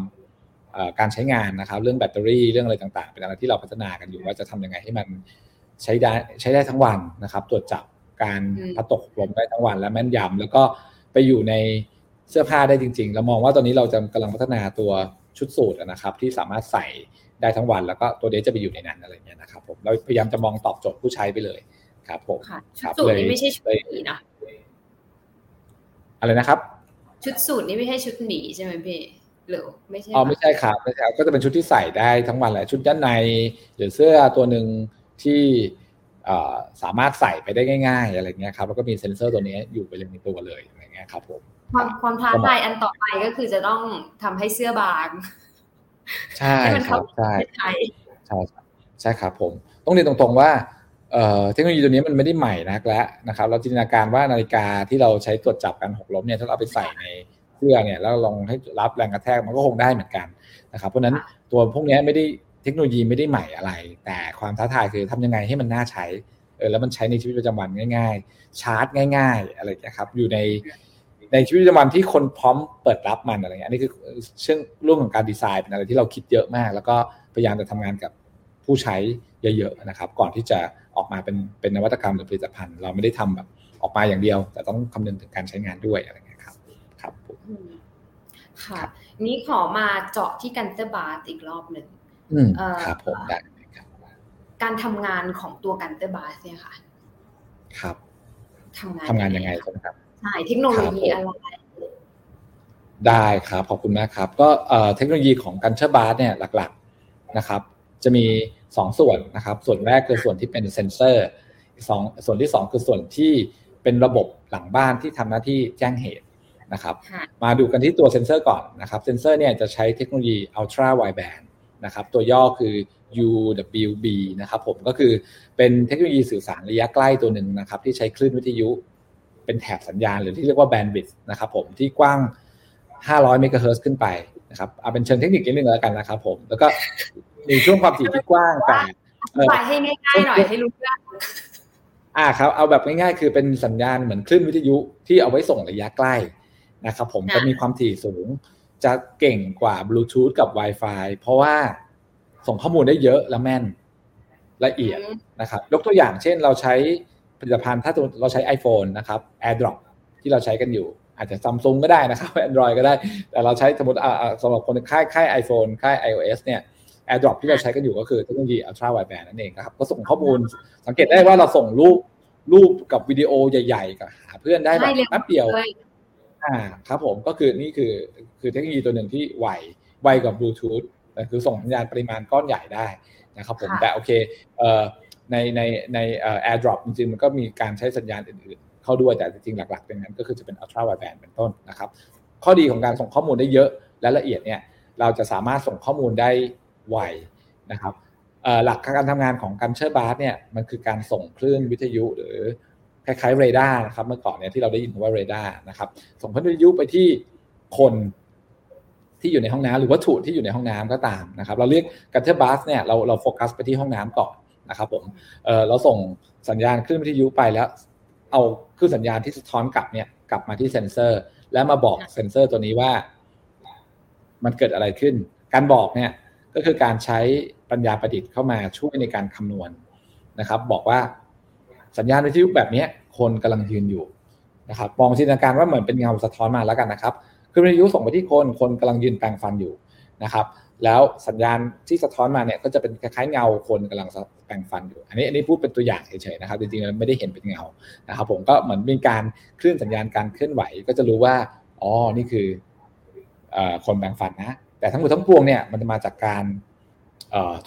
การใช้งานนะครับ เรื่องแบตเตอรี่เรื่องอะไรต่างๆ เป็นอะไรที่เราพัฒนากันอยู่ว่าจะทำยังไงให้มันใช้ได้ใช้ได้ทั้งวันนะครับตรวจจับการพัดตกลมได้ทั้งวันและแม่นยำแล้วก็ไปอยู่ในเสื้อผ้าได้จริงๆเรามองว่าตอนนี้เราจะกำลังพัฒนาตัวชุดสูทนะครับ ที่สามารถใส่ได้ทั้งวัน แล้วก็ตัวเดจะไปอยู่ในนั้นอะไรเงี้ยนะครับผมเราพยายามจะมองตอบโจทย์ผู้ใช้ไปเลยครับผมชุดสูทนี่ไม่ใช่ชุดหนีนะอะไรนะครับ ชุดสูทนี่ไม่ใช่ชุดหนีใช่ไหมพี่ หรือไม่ใช่อ๋อไม่ใช่ครับไม่ใช่ก็จะเป็นชุดที่ใส่ได้ทั้งวันแหละชุดด้านใน หรือเสื้อตัวหนึ่งที่สามารถใส่ไปได้ง่าย ๆ อะไรเงี้ยครับแล้วก็มีเซ็นเซอร์ตัวนี้อยู่ไปเลยในตัวเลยอะไรเงี้ยครับผมความความท้าทายอันต่อไปก็คือจะต้องทำให้เสื้อบาง ใช่ครับใช่ใช่ใช่ใช่ครับผมต้องเรียนตรงๆว่าเทคโนโลยีตัวนี้มันไม่ได้ใหม่นักแล้วนะครับ เราจินตนาการว่านาฬิกาที่เราใช้ตรวจจับการหกล้มเนี่ยถ้าเราไปใส่ใน เสื้อเนี่ยแล้วลองให้รับแรงกระแทกมันก็คงได้เหมือนกันนะครับเพราะนั้นตัวพวกนี้ไม่ได้เทคโนโลยีไม่ได้ใหม่อะไร แต่ความท้าทายคือทำยังไงให้มันน่าใช้เออแล้วมันใช้ในชีวิตประจำวันง่าย ๆ ชาร์จง่าย ๆ อะไรนะครับ อยู่ในในชีวิตประจำวันที่คนพร้อมเปิดรับมันอะไรเงี้ยนี่คือเชื่องเรื่องของการดีไซน์เป็นอะไรที่เราคิดเยอะมาก แล้วก็พยายามจะทำงานกับผู้ใช้เยอะๆนะครับ ก่อนที่จะออกมาเป็นเป็นนวัตกรรมหรือผลิตภัณฑ์ เราไม่ได้ทำแบบออกมาอย่างเดียว แต่ต้องคำนึงถึงการใช้งานด้วยอะไรเงี้ย ครับครับค่ะ นี้ขอมาเจาะที่ Gunther Bath อีกรอบหนึ่งครับผมได้ครับการทำงานของตัว Gunther Bath เนี่ยค่ะ ครับทำงานทำงานยังไงใช่ไหมครับใช่เทคโนโลยีอะไรได้ครับขอบคุณมากครับ ก็เทคโนโลยีของ Gunther Bath เนี่ยหลักๆนะครับ จะมีสองส่วนนะครับ ส่วนแรกคือส่วนที่เป็นเซนเซอร์สองส่วนที่สองคือส่วนที่เป็นระบบหลังบ้านที่ทำหน้าที่แจ้งเหตุ นะครับ มาดูกันที่ตัวเซนเซอร์ก่อนนะครับเซนเซอร์เนี่ยจะใช้เทคโนโลยี ultra wideband นะครับตัวย่อคือ UWB นะครับผมก็คือเป็นเทคโนโลยีสื่อสารระยะใกล้ตัวหนึ่งนะครับ ที่ใช้คลื่นวิทยุ เป็นแถบสัญญาณหรือที่เรียกว่าแบนด์วิดต์นะครับผมที่กว้าง 500 เมกะเฮิร์ตขึ้นไปนะครับเอาเป็นเชิงเทคนิคนิดนึงแล้วกันนะครับผมแล้วก็มีช่วงความถี่ที่กว้างแต่ไปให้ง่ายๆหน่อยให้รู้เรื่องอ่าครับเอาแบบง่ายๆ คือเป็นสัญญาณเหมือนคลื่นวิทยุที่เอาไว้ส่งระยะใกล้ นะครับผมจะมีความถี่สูง จะเก่งกว่าบลูทูธกับ Wi-Fi เพราะว่าส่งข้อมูลได้เยอะและแม่นละเอียดนะครับยกตัวอย่างเช่นเราใช้ผลิตภัณฑ์ถ้าเราใช้ iPhone นะครับ AirDrop ที่เราใช้กันอยู่ อาจจะซัมซุงก็ได้นะครับ Android ก็ได้ แต่เราใช้สมมติสำหรับคนค่ายค่าย iPhone ค่าย iOS เนี่ย AirDrop ที่เราใช้กันอยู่ก็คือเทคโนโลยี Ultra Wideband นั่นเองครับก็ส่งข้อมูลสังเกตได้ว่าเราส่งรูปรูปกับวิดีโอใหญ่ ๆ กับหาเพื่อนได้แบบแป๊บเดียว อ่าครับผมก็คือนี่คือคือเทคโนโลยีตัวหนึ่งที่ไวไวกับบลูทูธคือส่งสัญญาณปริมาณก้อนใหญ่ได้นะครับผมแต่โอเคในในในเอ่อ AirDrop จริงๆ มันก็มีการใช้สัญญาณอื่นๆ เข้าด้วยแต่จริงๆ หลักๆเป็นนั้นก็คือจะเป็น Ultra Wideband เป็นต้นนะครับ ข้อดีของการส่งข้อมูลได้เยอะและละเอียดเนี่ยเราจะสามารถส่งข้อมูลได้ไวนะครับหลักการทำงานของ Gunther Bath เนี่ยมันคือการส่งคลื่นวิทยุหรือ คล้ายๆเรดาร์นะครับเมื่อก่อนเนี่ยที่เราได้ยินว่าเรดาร์นะครับส่งคลื่นวิทยุไปที่คนที่อยู่ในห้องน้ำหรือวัตถุที่อยู่ในห้องน้ำก็ตามนะครับ เราเรียก Gunther Bath เนี่ยเราเราโฟกัสไปที่ห้องน้ำก่อนนะครับผมเออเราส่งสัญญาณคลื่นวิทยุไปแล้ว เอาคลื่นสัญญาณที่สะท้อนกลับเนี่ยกลับมาที่เซ็นเซอร์ แล้วมาบอกเซ็นเซอร์ตัวนี้ว่า มันเกิดอะไรขึ้น การบอกเนี่ยก็คือการใช้ปัญญาประดิษฐ์เข้ามาช่วยในการคำนวณนะครับ บอกว่า สัญญาณวิทยุแบบนี้คนกำลังยืนอยู่นะครับมองจินตนาการว่าเหมือนเป็นเงาสะท้อนมาแล้วกันนะครับคือวิทยุส่งไปที่คนคนกำลังยืนแปลงฟันอยู่นะครับ แล้วสัญญาณที่สะท้อนมาเนี่ยก็จะเป็นคล้ายๆเงาคนกำลังแปลงฟันอยู่ อันนี้อันนี้พูดเป็นตัวอย่างเฉยๆนะครับจริงๆไม่ได้เห็นเป็นเงานะครับ ผมก็เหมือนมีการคลื่นสัญญาณการเคลื่อนไหว ก็จะรู้ว่าอ๋อนี่คือคนแปลงฟันนะแต่ทั้งหมดทั้งปวงเนี่ยมันจะมาจากการ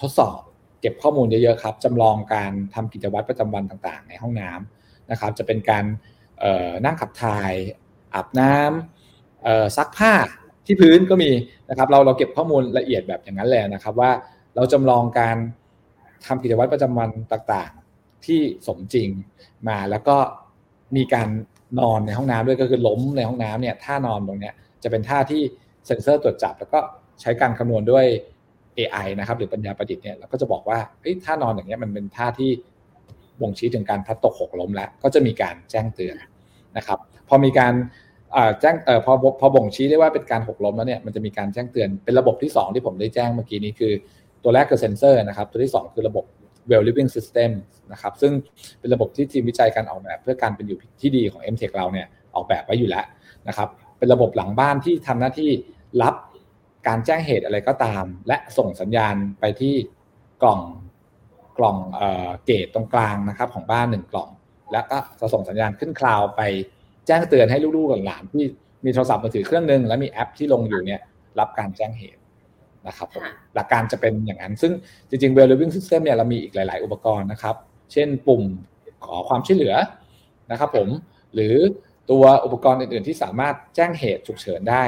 ทดสอบ เก็บข้อมูลเยอะๆครับจำลองการทำกิจวัตรประจำวันต่างๆ ในห้องน้ำนะครับ จะเป็นการนั่งขับถ่ายอาบน้ำซักผ้าที่พื้นก็มีนะครับ เราเราเก็บข้อมูลละเอียดแบบอย่างนั้นเลยนะครับ ว่าเราจำลองการทำกิจวัตรประจำวันต่างๆ ที่สมจริงมาแล้วก็มีการนอนในห้องน้ำด้วยก็คือล้มในห้องน้ำเนี่ยท่านอนตรงเนี้ยจะเป็นท่าที่เซ็นเซอร์ตรวจจับ แล้วก็ใช้การคำนวณด้วย AI นะครับหรือปัญญาประดิษฐ์เนี่ยเราก็จะบอกว่าท่านอนอย่างเงี้ยมันเป็นท่าที่บ่งชี้ถึงการพลัดตกหกล้มแล้ว ก็จะมีการแจ้งเตือนนะครับ พอมีการแจ้งออพอพอบ่งชี้ได้ว่าเป็นการหกล้มแล้วเนี่ยมันจะมีการแจ้งเตือนเป็นระบบที่ 2 ที่ผมได้แจ้งเมื่อกี้นี้คือ ตัวแรกคือเซนเซอร์นะครับ ตัวที่ 2 คือระบบ well living system นะครับซึ่งเป็นระบบที่ทีมวิจัยการออกแบบ เพื่อการเป็นอยู่ที่ดีของ m t e c h เราเนี่ยออกแบบไว้อยู่แล้วนะครับ เป็นระบบหลังบ้านที่ทำหน้าที่รับ การแจ้งเหตุอะไรก็ตาม และส่งสัญญาณไปที่กล่องกล่องเกตตรงกลางนะครับ ของบ้านหนึ่งกล่อง แล้วก็จะส่งสัญญาณขึ้นคลาวไปแจ้งเตือนให้ลูกๆหลานที่มีโทรศัพท์มือถือเครื่องหนึ่งแล้วมีแอปที่ลงอยู่เนี่ยรับการแจ้งเหตุนะครับผมหลักการจะเป็นอย่างนั้น ซึ่งจริงๆ Well Living System เนี่ยเรามีอีกหลาย ๆ อุปกรณ์นะครับ เช่นปุ่มขอความช่วยเหลือนะครับผมหรือตัวอุปกรณ์อื่น ๆ ที่สามารถแจ้งเหตุฉุกเฉินได้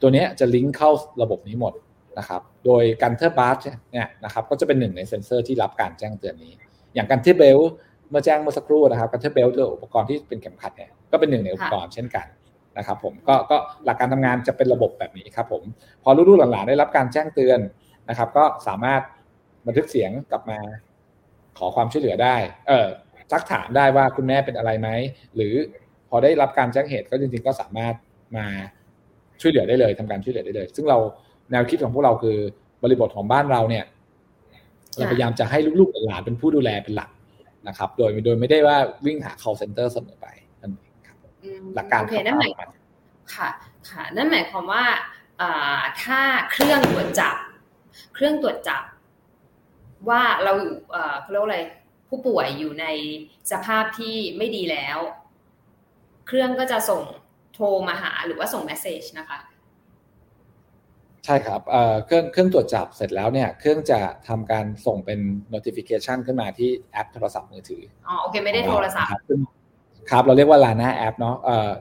ตัวนี้จะลิงก์เข้าระบบนี้หมดนะครับโดย Gunther Bath เนี่ยนะครับก็จะเป็นหนึ่งในเซ็นเซอร์ที่รับการแจ้งเตือนนี้ อย่าง Gunther Belt เมื่อแจ้งเมื่อสักครู่นะครับ Gunther Belt ตัวอุปกรณ์ที่เป็นเข็มขัดเนี่ยก็เป็นหนึ่งในอุปกรณ์เช่นกันนะครับผมก็ก็หลักการทำงานจะเป็นระบบแบบนี้ครับผมพอลูกๆหลานๆได้รับการแจ้งเตือนนะครับ ก็สามารถบันทึกเสียงกลับมาขอความช่วยเหลือได้ เออซักถามได้ว่าคุณแม่เป็นอะไรไหมหรือพอได้รับการแจ้งเหตุก็จริงๆก็สามารถมา ช่วยเหลือได้เลยทำการช่วยเหลือได้เลย ซึ่งเราแนวคิดของพวกเราคือบริบทของบ้านเราเนี่ยเราพยายามจะให้ลูกๆหลานเป็นผู้ดูแลเป็นหลักนะครับ โดยโดยไม่ได้ว่าวิ่งหา call center เสมอไปนั่นเองครับหลักการนั่นหมายค่ะ ค่ะ นั่นหมายความว่าถ้าเครื่องตรวจจับ เครื่องตรวจจับ ว่าเราเขาเรียกอะไรผู้ป่วยอยู่ในสภาพที่ไม่ดีแล้ว เครื่องก็จะส่ง โทรมาหาหรือว่าส่งเมสเซจนะคะ ใช่ครับเครื่องเครื่องตรวจจับเสร็จแล้วเนี่ย เครื่องจะทำการส่งเป็น notification ขึ้นมาที่แอปโทรศัพท์มือถืออ๋อโอเคไม่ได้โทรศัพท์ครับเราเรียกว่า Lana แอปเนาะ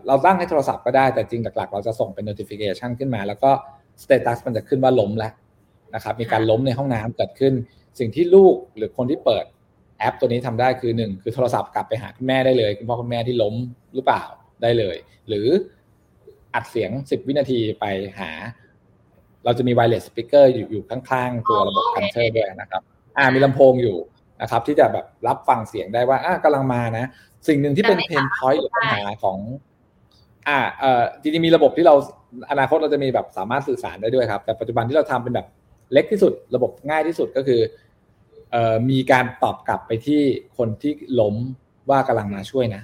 เราตั้งให้โทรศัพท์ก็ได้แต่จริงหลักๆ เราจะส่งเป็น notification ขึ้นมา แล้วก็ status มันจะขึ้นว่าล้มแล้วนะครับ มีการล้มในห้องน้ำเกิดขึ้น สิ่งที่ลูกหรือคนที่เปิดแอปตัวนี้ทำได้คือหนึ่งคือโทรศัพท์กลับไปหาคุณแม่ได้เลย คุณพ่อคุณแม่ที่ล้มหรือเปล่า ได้เลย หรืออัดเสียง 10 วินาทีไปหา เราจะมี wireless speaker อยู่อยู่ข้างๆ ตัวระบบ Gunther ด้วยนะครับ อ่ามีลำโพงอยู่นะครับ ที่จะแบบรับฟังเสียงได้ว่าอ่ากำลังมานะ สิ่งหนึ่งที่เป็น pain point หรือปัญหาของ อ่าเอ่อจริงๆมีระบบที่เราอนาคตเราจะมีแบบสามารถสื่อสารได้ด้วยครับ แต่ปัจจุบันที่เราทำเป็นแบบเล็กที่สุด ระบบง่ายที่สุดก็คือเอ่อมีการตอบกลับไปที่คนที่ล้มว่ากำลังมาช่วยนะ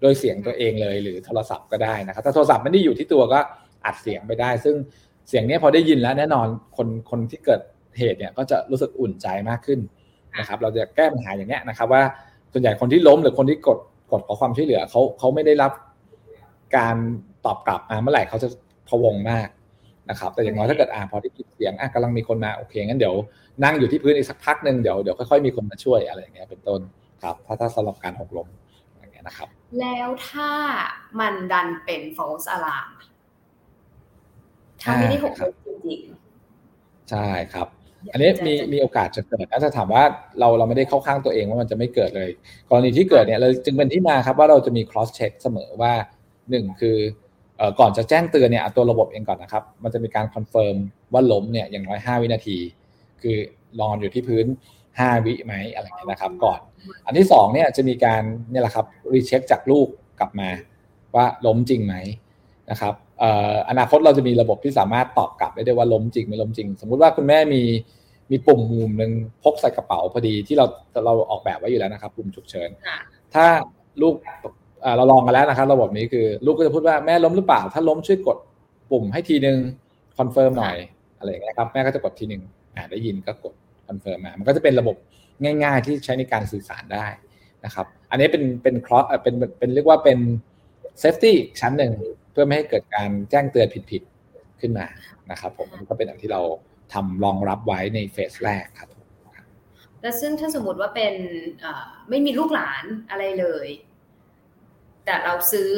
โดยเสียงตัวเองเลย หรือโทรศัพท์ก็ได้นะครับ ถ้าโทรศัพท์ไม่ได้อยู่ที่ตัวก็อัดเสียงไปได้ ซึ่งเสียงนี้พอได้ยินแล้วแน่นอนคนคนที่เกิดเหตุเนี่ยก็จะรู้สึกอุ่นใจมากขึ้นนะครับ เราจะแก้ปัญหาอย่างนี้นะครับ ว่าส่วนใหญ่คนที่ล้มหรือคนที่กดกดขอความช่วยเหลือเขาเขาไม่ได้รับการตอบกลับมาเมื่อไหร่เขาจะพวงมากนะครับ แต่อย่างน้อยถ้าเกิดอ่าพอได้ยินเสียงอะกำลังมีคนมาโอเคงั้นเดี๋ยวนั่งอยู่ที่พื้นอีกสักพักหนึ่งเดี๋ยวเดี๋ยวค่อยๆมีคนมาช่วยอะไรอย่างเงี้ยเป็นต้นครับ ถ้าถ้าสำหรับการหกล้มอย่างเงี้ยนะครับ แล้วถ้ามันดันเป็น false alarm ถ้าไม่ได้หกล้มจริงๆใช่ครับ อันนี้มีมีโอกาสจะเกิดถ้าถามว่าเราเราไม่ได้เข้าข้างตัวเองว่ามันจะไม่เกิดเลย กรณีที่เกิดเนี่ยเราจึงเป็นที่มาครับว่าเราจะมี cross check เสมอว่าหนึ่งคือก่อนจะแจ้งเตือนเนี่ยตัวระบบเองก่อนนะครับ มันจะมีการ confirm ว่าล้มเนี่ยอย่างน้อย 5 วินาที คือลอนอยู่ที่พื้น 5 วิไหมอะไรอย่างเงี้ยนะครับ ก่อน อันที่2เนี่ยจะมีการเนี่ยแหละครับรีเช็คจากลูกกลับมาว่าล้มจริงไหมนะครับอนาคตเราจะมีระบบที่สามารถตอบกลับได้ด้วยว่าล้มจริงไม่ล้มจริง สมมุติว่าคุณแม่มีมีปุ่มมุมหนึ่งพกใส่กระเป๋าพอดีที่เราเราออกแบบไว้อยู่แล้วนะครับปุ่มฉุกเฉิน ถ้าลูกเราลองกันแล้วนะครับระบบนี้คือลูกก็จะพูดว่าแม่ล้มหรือเปล่า ถ้าล้มช่วยกดปุ่มให้ทีนึง confirm หน่อยอะไรอย่างเงี้ยครับแม่ก็จะกดทีหนึ่งอ่าได้ยินก็กด confirm มา มันก็จะเป็นระบบง่ายๆ ที่ใช้ในการสื่อสารได้นะครับ อันนี้เป็นเป็น cross เป็นเป็นเรียกว่าเป็น safety ชั้นหนึ่งเพื่อไม่ให้เกิดการแจ้งเตือนผิดๆขึ้นมานะครับผมมันก็เป็นอย่างที่เราทำรองรับไว้ใน phase แรกครับแล้วซึ่งถ้าสมมติว่าเป็นไม่มีลูกหลานอะไรเลย แต่เราซื้อ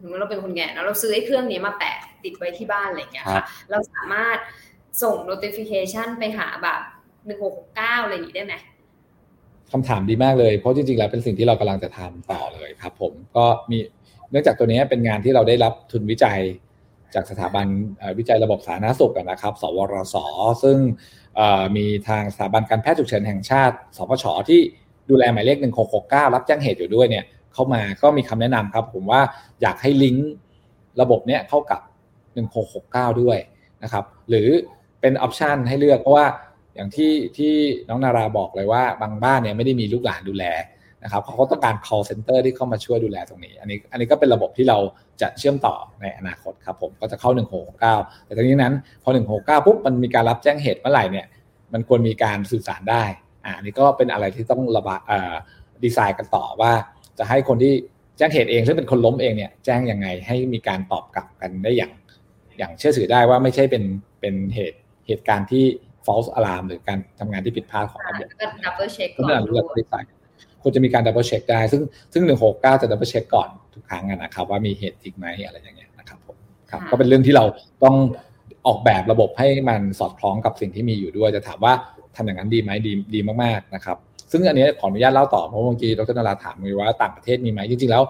สมมติเราเป็นคนแก่แล้วเราซื้อไอ้เครื่องนี้มาแปะติดไว้ที่บ้านอะไรอย่างเงี้ยค่ะ เราสามารถส่ง notification ไปหาแบบ หนึ่งหกหกเก้าอะไรอย่างงี้ได้ไหมคำถามดีมากเลย เพราะจริงๆ แล้วเป็นสิ่งที่เรากำลังจะทำต่อเลยครับ ผมก็มีเนื่องจากตัวนี้เป็นงานที่เราได้รับทุนวิจัยจากสถาบันวิจัยระบบสาธารณสุขนะครับ สวรส ซึ่งมีทางสถาบันการแพทย์ฉุกเฉินแห่งชาติ สพช ที่ดูแลหมายเลข 1669 รับแจ้งเหตุอยู่ด้วยเนี่ยเข้ามาก็มีคำแนะนำครับ ผมว่าอยากให้ลิงก์ระบบเนี้ยเข้ากับ 1669 ด้วยนะครับ หรือเป็นออปชันให้เลือกเพราะว่า อย่างที่ที่น้องนาราบอกเลยว่าบางบ้านเนี่ยไม่ได้มีลูกหลานดูแลนะครับเขาก็ต้องการ call center ที่เข้ามาช่วยดูแลตรงนี้ อันนี้อันนี้ก็เป็นระบบที่เราจะเชื่อมต่อในอนาคตครับผมก็จะเข้า 169 แต่ทีนี้นั้นพอ 169ปุ๊บมันมีการรับแจ้งเหตุเมื่อไหร่เนี่ยมันควรมีการสื่อสารได้อ่านี่ก็เป็นอะไรที่ต้องระบายดีไซน์กันต่อว่า จะให้คนที่แจ้งเหตุเองซึ่งเป็นคนล้มเองเนี่ยแจ้งยังไงให้มีการตอบกลับกันได้อย่าง อย่างเชื่อถือได้ว่าไม่ใช่เป็นเป็นเหตุเหตุการณ์ที่ false alarm หรือการทำงานที่ผิดพลาดของระบบก็ double check ก่อนด้วยควรจะมีการ double check ได้ ซึ่งซึ่งหนึ่งหกเก้าจะ double check ก่อนทุกครั้งนะครับ ว่ามีเหตุจริงไหมอะไรอย่างเงี้ยนะครับผมครับก็เป็นเรื่องที่เราต้องออกแบบระบบให้มันสอดคล้องกับสิ่งที่มีอยู่ด้วย จะถามว่าทำอย่างนั้นดีไหมดีดีมากๆนะครับ ซึ่งอันนี้ขออนุญาตเล่าต่อเพราะเมื่อกี้ดรนาราถามมีว่าต่างประเทศมีไหมจริงๆแล้ว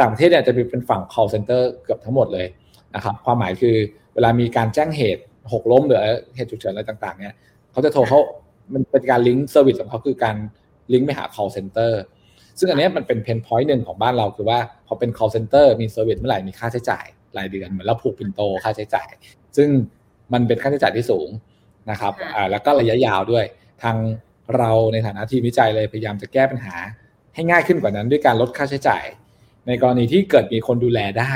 ต่างประเทศเนี่ยจะเป็นฝั่ง call center เกือบทั้งหมดเลยนะครับ ความหมายคือเวลามีการแจ้งเหตุ หกล้มหรือเหตุฉุกเฉินอะไรต่าง ๆ เนี่ยเขาจะโทรเขามันเป็นการ link service ของเขาคือการลิงก์ไปหา call center ซึ่งอันนี้มันเป็น pain point หนึ่งของบ้านเราคือว่าพอเป็น call center มี service เมื่อไหร่มีค่าใช้จ่ายรายเดือนเหมือนเราผูกปิ่นโตค่าใช้จ่าย ซึ่งมันเป็นค่าใช้จ่ายที่สูงนะครับอ่าแล้วก็ระยะยาวด้วย ทางเราในฐานะทีมวิจัยเลยพยายามจะแก้ปัญหาให้ง่ายขึ้นกว่านั้นด้วยการลดค่าใช้จ่าย ในกรณีที่เกิดมีคนดูแลได้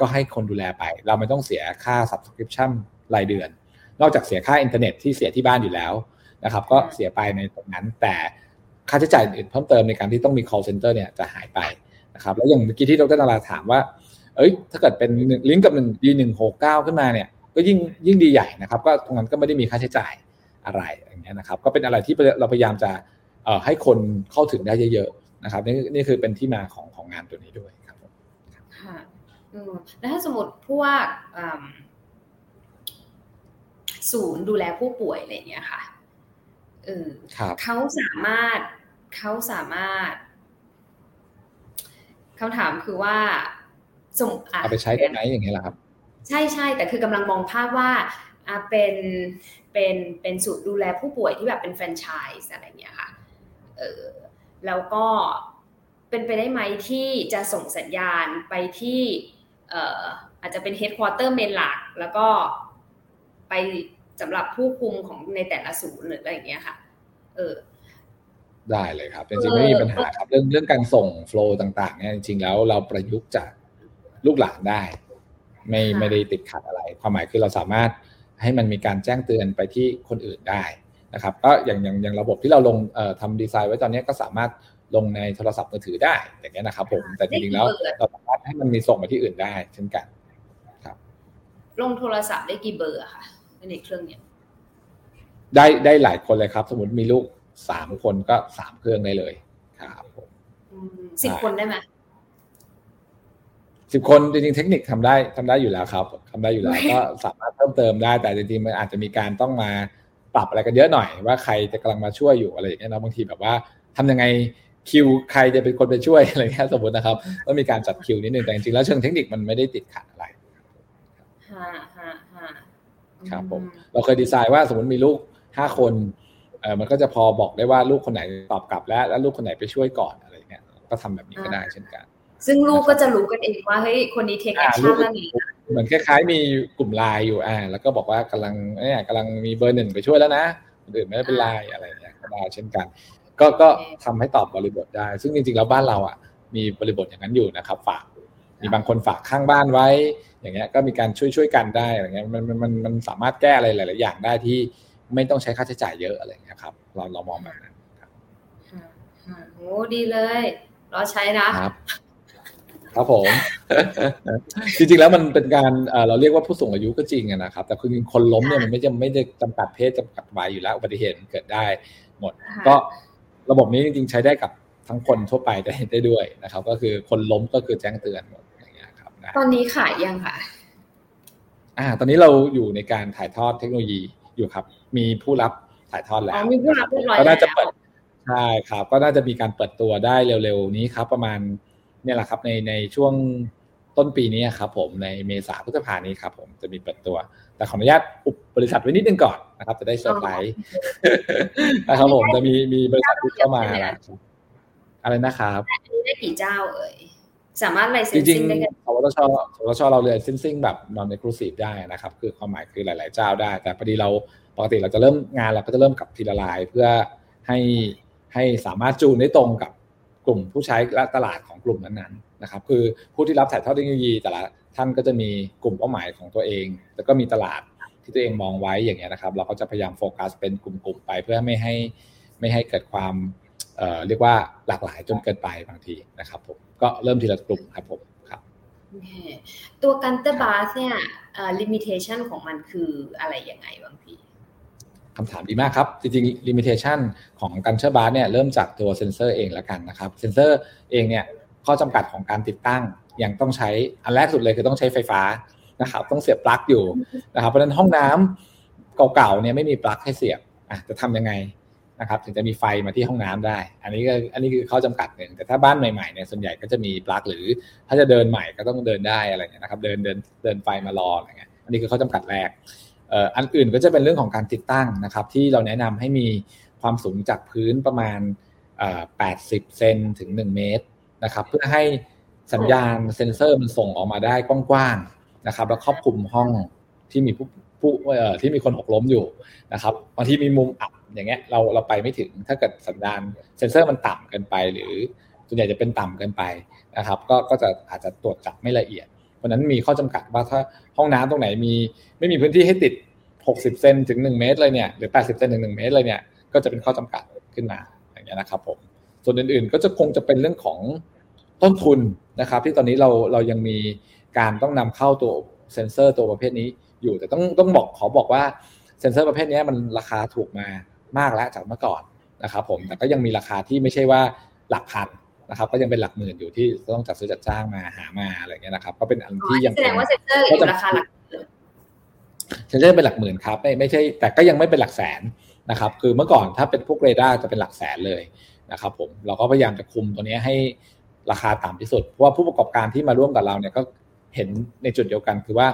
ก็ให้คนดูแลไป เราไม่ต้องเสียค่า subscription รายเดือน นอกจากเสียค่าอินเทอร์เน็ตที่เสียที่บ้านอยู่แล้วนะครับ ก็เสียไปในตรงนั้น แต่ค่าใช้จ่ายอื่นเพิ่มเติมในการที่ต้องมี call center เนี่ยจะหายไปนะครับ แล้วอย่างเมื่อกี้ที่ดรนาราถามว่า เอ้ย ถ้าเกิดเป็นลิงก์กับหนึ่งดีหนึ่งหกเก้าขึ้นมาเนี่ย ก็ยิ่งยิ่งดีใหญ่นะครับ ก็ตรงนั้นก็ไม่ได้มีค่าใช้จ่ายอะไรอย่างเงี้ยนะครับ ก็เป็นอะไรที่เราพยายามจะให้คนเข้าถึงได้เยอะๆนะครับนี่นี่คือเป็นที่มาของของงานตัวนี้ด้วยครับค่ะแล้วถ้าสมมติพวก ศูนย์ดูแลผู้ป่วยอะไรเงี้ยค่ะเออเขาสามารถเขาสามารถคำถามคือว่าสมเอาไปใช้ได้ไหมอย่างเงี้ยแหละครับ ใช่ใช่แต่คือกำลังมองภาพว่าเป็นเป็นเป็นสูตรดูแลผู้ป่วยที่แบบเป็นแฟรนไชส์อะไรเงี้ยค่ะเออแล้วก็เป็นไปได้ไหมที่จะส่งสัญญาณไปที่เอ่ออาจจะเป็นเฮดค q อเตอร์เมนหลัก แล้วก็ ไปสำหรับผู้คุมของในแต่ละศูนย์หรืออะไรอย่างเงี้ยค่ะ เออ ได้เลยครับจริงๆไม่มีปัญหาครับเรื่องเรื่องการส่งโฟล์ต่างๆเนี่ยจริงๆแล้วเราประยุกต์จากลูกหลานได้ ไม่ไม่ได้ติดขัดอะไร ความหมายคือเราสามารถให้มันมีการแจ้งเตือนไปที่คนอื่นได้นะครับก็อย่างอย่างอย่างระบบที่เราลงทำดีไซน์ไว้ตอนนี้ก็สามารถลงในโทรศัพท์มือถือได้อย่างเงี้ยนะครับ ผมแต่จริงๆแล้วเราสามารถให้มันมีส่งไปที่อื่นได้เช่นกัน ครับ ลงโทรศัพท์ได้กี่เบอร์ค่ะ ในเครื่องเนี้ยได้ได้หลายคนเลยครับ สมมติมีลูกสามคนก็สามเครื่องได้เลยครับผมสิบคนได้ไหมสิบคนจริงๆเทคนิคทำได้ทำได้อยู่แล้วครับทำได้อยู่แล้วก็สามารถเพิ่มเติมได้แต่จริงๆมันอาจจะมีการต้องมาปรับอะไรกันเยอะหน่อย ว่าใครจะกำลังมาช่วยอยู่อะไรอย่างเงี้ยนะบางทีแบบว่าทำยังไงคิวใครจะเป็นคนไปช่วยอะไรเงี้ยสมมตินะครับต้องมีการจัดคิวนิดนึงแต่จริงๆแล้วเชิงเทคนิคมันไม่ได้ติดขัดอะไร ครับผมเราเคยดีไซน์ว่าสมมติมีลูกห้าคนเออมันก็จะพอบอกได้ว่าลูกคนไหนตอบกลับแล้วแล้วลูกคนไหนไปช่วยก่อนอะไรเงี้ยก็ทำแบบนี้ก็ได้เช่นกัน ซึ่งลูกก็จะรู้กันเองว่าเฮ้ยคนนี้ take action แล้วนี่เหมือนคล้ายๆ มีกลุ่มไลน์อยู่อ่าแล้วก็บอกว่ากำลังเนี่ยกำลังมีเบอร์หนึ่งไปช่วยแล้วนะคนอื่นไม่เป็นไลน์อะไรเงี้ยก็ได้เช่นกัน ก็ก็ทำให้ตอบ บริบทได้ ซึ่งจริงๆแล้วบ้านเราอะมีบริบทอย่างนั้นอยู่นะครับ ฝาก มีบางคนฝากข้างบ้านไว้ อย่างเงี้ยก็มีการช่วยช่วยกันได้อะไรเงี้ยมันมันมันสามารถแก้อะไรหลาย ๆ อย่างได้ที่ไม่ต้องใช้ค่าใช้จ่ายเยอะอะไรเงี้ยครับเราเรามองแบบนั้นครับโอ้ดีเลยรอใช้นะครับครับผม จริงๆแล้วมันเป็นการเราเรียกว่าผู้สูงอายุก็จริงนะครับ แต่คือคนล้มเนี่ยมันไม่จะไม่ได้จำกัดเพศจำกัดวัยอยู่แล้วอุบัติเหตุเกิดได้หมด ก็ระบบนี้จริงๆใช้ได้กับทั้งคนทั่วไปได้ได้ด้วยนะครับ ก็คือคนล้มก็คือแจ้งเตือนหมด ตอนนี้ขายยังค่ะ อ่า ตอนนี้เราอยู่ในการถ่ายทอดเทคโนโลยีอยู่ครับ มีผู้รับถ่ายทอดแล้วมีผู้รับเรียบร้อยก็น่าจะเปิดใช่ครับ ก็น่าจะมีการเปิดตัวได้เร็วๆนี้ครับ ประมาณเนี่ยแหละครับในในช่วงต้นปีนี้ครับผมในเมษาพฤษภานี้ครับผมจะมีเปิดตัว แต่ขออนุญาตอุบบริษัทไว้นิดนึงก่อนนะครับ จะได้เซอร์ไพรส์นะครับผมจะมีมีบริษัทที่เข้ามาแล้วอะไรนะครับได้กี่เจ้าเอ่ย สามารถ licensing ได้กันสวทชสวทชเรา licensing แบบ non-exclusive ได้นะครับ คือความหมายคือหลาย ๆ เจ้าได้ แต่พอดีเราปกติเราจะเริ่มงานเราก็จะเริ่มกับทีละลายเพื่อให้ให้สามารถจูนได้ตรงกับกลุ่มผู้ใช้และตลาดของกลุ่มนั้น ๆ นะครับ คือผู้ที่รับถ่ายทอดเทคโนโลยีแต่ละท่านก็จะมีกลุ่มเป้าหมายของตัวเอง แล้วก็มีตลาดที่ตัวเองมองไว้อย่างเงี้ยนะครับ เราก็จะพยายามโฟกัสเป็นกลุ่ม ๆ ไปเพื่อไม่ให้ไม่ให้เกิดความ เเรียกว่าหลากหลายจนเกินไปบางทีนะครับผมก็เริ่มทีละกลุ่มครับผมครับตัว Gunther Bath เนี่ย limitation ของมันคืออะไรยังไงบางทีคำถามดีมากครับ จริงๆลิมิเ t ชันของ Gunther Bath เนี่ยเริ่มจากตัวเซนเซอร์เองแล้วกันนะครับเซนเซอร์เองเนี่ยข้อจำกัดของการติดตั้งยังต้องใช้อันแรกสุดเลยคือต้องใช้ไฟฟ้านะครับต้องเสียบปลั๊กอยู่นะครับเพราะฉะนั้นห้องน้ำเก่าๆเนี่ยไม่มีปลั๊กให้เสียบอะจะทำยังไง นะครับถึงจะมีไฟมาที่ห้องน้ำได้ อันนี้ก็อันนี้คือข้อจำกัดหนึ่งแต่ถ้าบ้านใหม่ๆเนี่ยส่วนใหญ่ก็จะมีปลั๊กหรือถ้าจะเดินใหม่ก็ต้องเดินได้อะไรเงี้ยนะครับเดินเดินเดินไฟมารออะไรเงี้ยอันนี้คือข้อจำกัดแรกอันอื่นก็จะเป็นเรื่องของการติดตั้งนะครับ ที่เราแนะนำให้มีความสูงจากพื้นประมาณ 80 เซนถึง 1 เมตรนะครับ เพื่อให้สัญญาณเซ็นเซอร์มันส่งออกมาได้กว้างๆนะครับ แล้วครอบคลุมห้องที่มีผู้ ผู้ที่มีคนหกล้มอยู่นะครับบางทีมีมุมอับอย่างเงี้ยเราเราไปไม่ถึงถ้าเกิดสัญญาณเซ็นเซอร์มันต่ำเกินไป หรือส่วนใหญ่จะเป็นต่ำเกินไปนะครับ ก็ก็จะอาจจะตรวจจับไม่ละเอียด เพราะนั้นมีข้อจำกัดว่าถ้าห้องน้ำตรงไหนมีไม่มีพื้นที่ให้ติด 60 เซนถึง 1 เมตรเลยเนี่ยหรือ 80 เซนถึง 1 เมตรเลยเนี่ยก็จะเป็นข้อจำกัดขึ้นมาอย่างเงี้ยนะครับผมส่วนอื่นๆก็จะคงจะเป็นเรื่องของต้นทุนนะครับ ที่ตอนนี้เราเรายังมีการต้องนำเข้าตัวเซนเซอร์ตัวประเภทนี้ อยู่แต่ต้องต้องบอกขอบอกว่าเซนเซอร์ประเภทนี้มันราคาถูกมามากแล้วจากเมื่อก่อนนะครับผมแต่ก็ยังมีราคาที่ไม่ใช่ว่าหลักพันนะครับก็ยังเป็นหลักหมื่นอยู่ที่ต้องจัดซื้อจัดจ้างมาหามาอะไรเงี้ยนะครับ ก็เป็นอันที่ยังแสดงว่าเซ็นเซอร์อยู่ราคาหลักเซ็นเซอร์เป็นหลักหมื่นครับไม่ไม่ใช่แต่ก็ยังไม่เป็นหลักแสนนะครับ คือเมื่อก่อนถ้าเป็นพวกเรดาร์จะเป็นหลักแสนเลยนะครับผมเราก็พยายามจะคุมตัวนี้ให้ราคาต่ำที่สุด เพราะว่าผู้ประกอบการที่มาร่วมกับเราเนี่ยก็เห็นในจุดเดียวกันคือว่า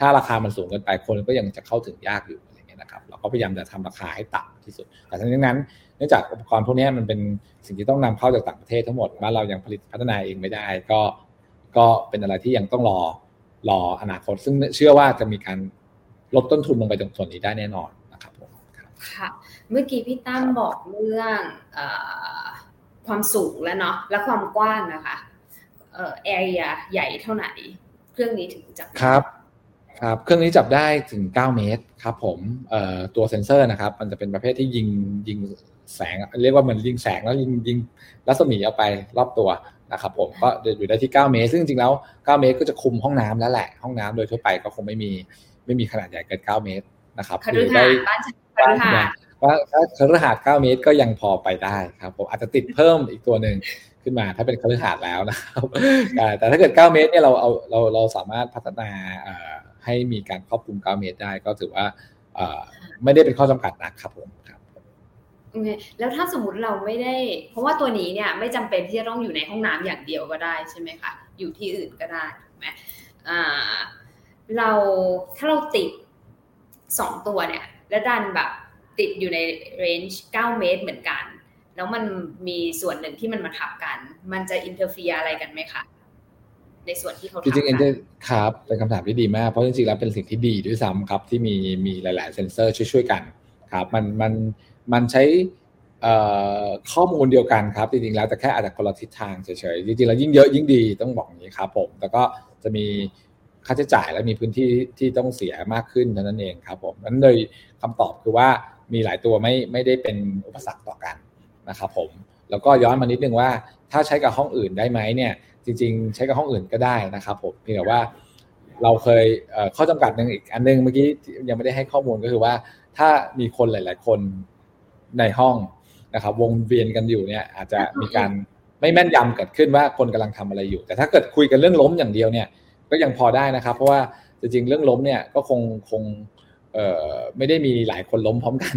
ถ้าราคามันสูงเกินไปคนก็ยังจะเข้าถึงยากอยู่อะไรเงี้ยนะครับเราก็พยายามจะทำราคาให้ต่ำที่สุด แต่ทั้งนี้นั้นนื่องจากอุปกรณ์พวกนี้มันเป็นสิ่งที่ต้องนำเข้าจากต่างประเทศทั้งหมดว่าเรายังผลิตพัฒนาเองไม่ได้ ก็ก็เป็นอะไรที่ยังต้องรอรออนาคต ซึ่งเชื่อว่าจะมีการลดต้นทุนลงไปตรงส่วนนี้ได้แน่นอนนะครับผมค่ะ เมื่อกี้พี่ตั้มบอกเรื่องความสูงแล้วเนาะและความกว้างนะคะเอ่อแอเรียใหญ่เท่าไหร่เครื่องนี้ถึงจับครับ ครับเครื่องนี้จับได้ถึง 9 เมตรครับผมเอ่อตัวเซ็นเซอร์นะครับ มันจะเป็นประเภทที่ยิงยิงแสง เรียกว่าเหมือนยิงแสงแล้วยิงยิงรัศมีเอาไปรอบตัวนะครับผมก็อยู่ได้ที่ 9 เมตร ซึ่งจริงๆแล้ว 9 เมตรก็จะคุมห้องน้ำแล้วแหละ ห้องน้ำโดยทั่วไปก็คงไม่มีไม่มีขนาดใหญ่เกิน 9 เมตรนะครับคฤหาสน์บ้านคฤหาสน์ว่าถ้าคฤหาสน์9เมตรก็ยังพอไปได้ครับผมอาจจะติดเพิ่มอีกตัวหนึ่งขึ้นมาถ้าเป็นคฤหาสน์แล้วนะครับแต่ถ้าเกิด 9 เมตรเนี่ยเราเอาเราเราสามารถพัฒนา ให้มีการครอบคลุม 9 เมตรได้ ก็ถือว่าไม่ได้เป็นข้อจำกัดนะครับผมครับแล้วถ้าสมมติเราไม่ได้ เพราะว่าตัวนี้เนี่ยไม่จำเป็นที่จะต้องอยู่ในห้องน้ำอย่างเดียวก็ได้ใช่ไหมคะอยู่ที่อื่นก็ได้ถูกไหมเราถ้าเราติดสองตัวเนี่ย แล้วดันแบบติดอยู่ใน range 9เมตรเหมือนกัน แล้วมันมีส่วนหนึ่งที่มันมาทับกัน มันจะ interfere อะไรกันไหมคะ ในส่วนที่เขาจริงๆครับเป็นคำถามที่ดีมากเพราะจริงๆแล้วเป็นสิ่งที่ดีด้วยซ้ำครับที่มีมีหลาย ๆ เซนเซอร์ช่วยๆกันครับมันมันมันใช้ข้อมูลเดียวกันครับจริงๆแล้วแต่แค่อาจจะคนละทิศทางเฉยๆจริงๆแล้วยิ่งเยอะยิ่งดีต้องบอกอย่างนี้ครับผมแต่ก็จะมีค่าใช้จ่ายและมีพื้นที่ที่ต้องเสียมากขึ้นเท่านั้นเองครับผมนั้นเลยคำตอบคือว่ามีหลายตัวไม่ไม่ได้เป็นอุปสรรคต่อกันนะครับผมแล้วก็ย้อนมานิดนึงว่าถ้าใช้กับห้องอื่นได้ไหมเนี่ย จริง ๆ ใช้กับห้องอื่นก็ได้นะครับผมเพียงแต่ว่าเราเคยข้อจำกัดหนึ่งอีกอันนึงเมื่อกี้ยังไม่ได้ให้ข้อมูลก็คือว่า ถ้ามีคนหลาย ๆ คนในห้องนะครับ วงเวียนกันอยู่เนี่ยอาจจะมีการไม่แม่นยำเกิดขึ้นว่าคนกำลังทำอะไรอยู่ แต่ถ้าเกิดคุยกันเรื่องล้มอย่างเดียวเนี่ย ก็ยังพอได้นะครับ เพราะว่าจริง ๆ เรื่องล้มเนี่ยก็คงคงไม่ได้มีหลายคนล้มพร้อมกัน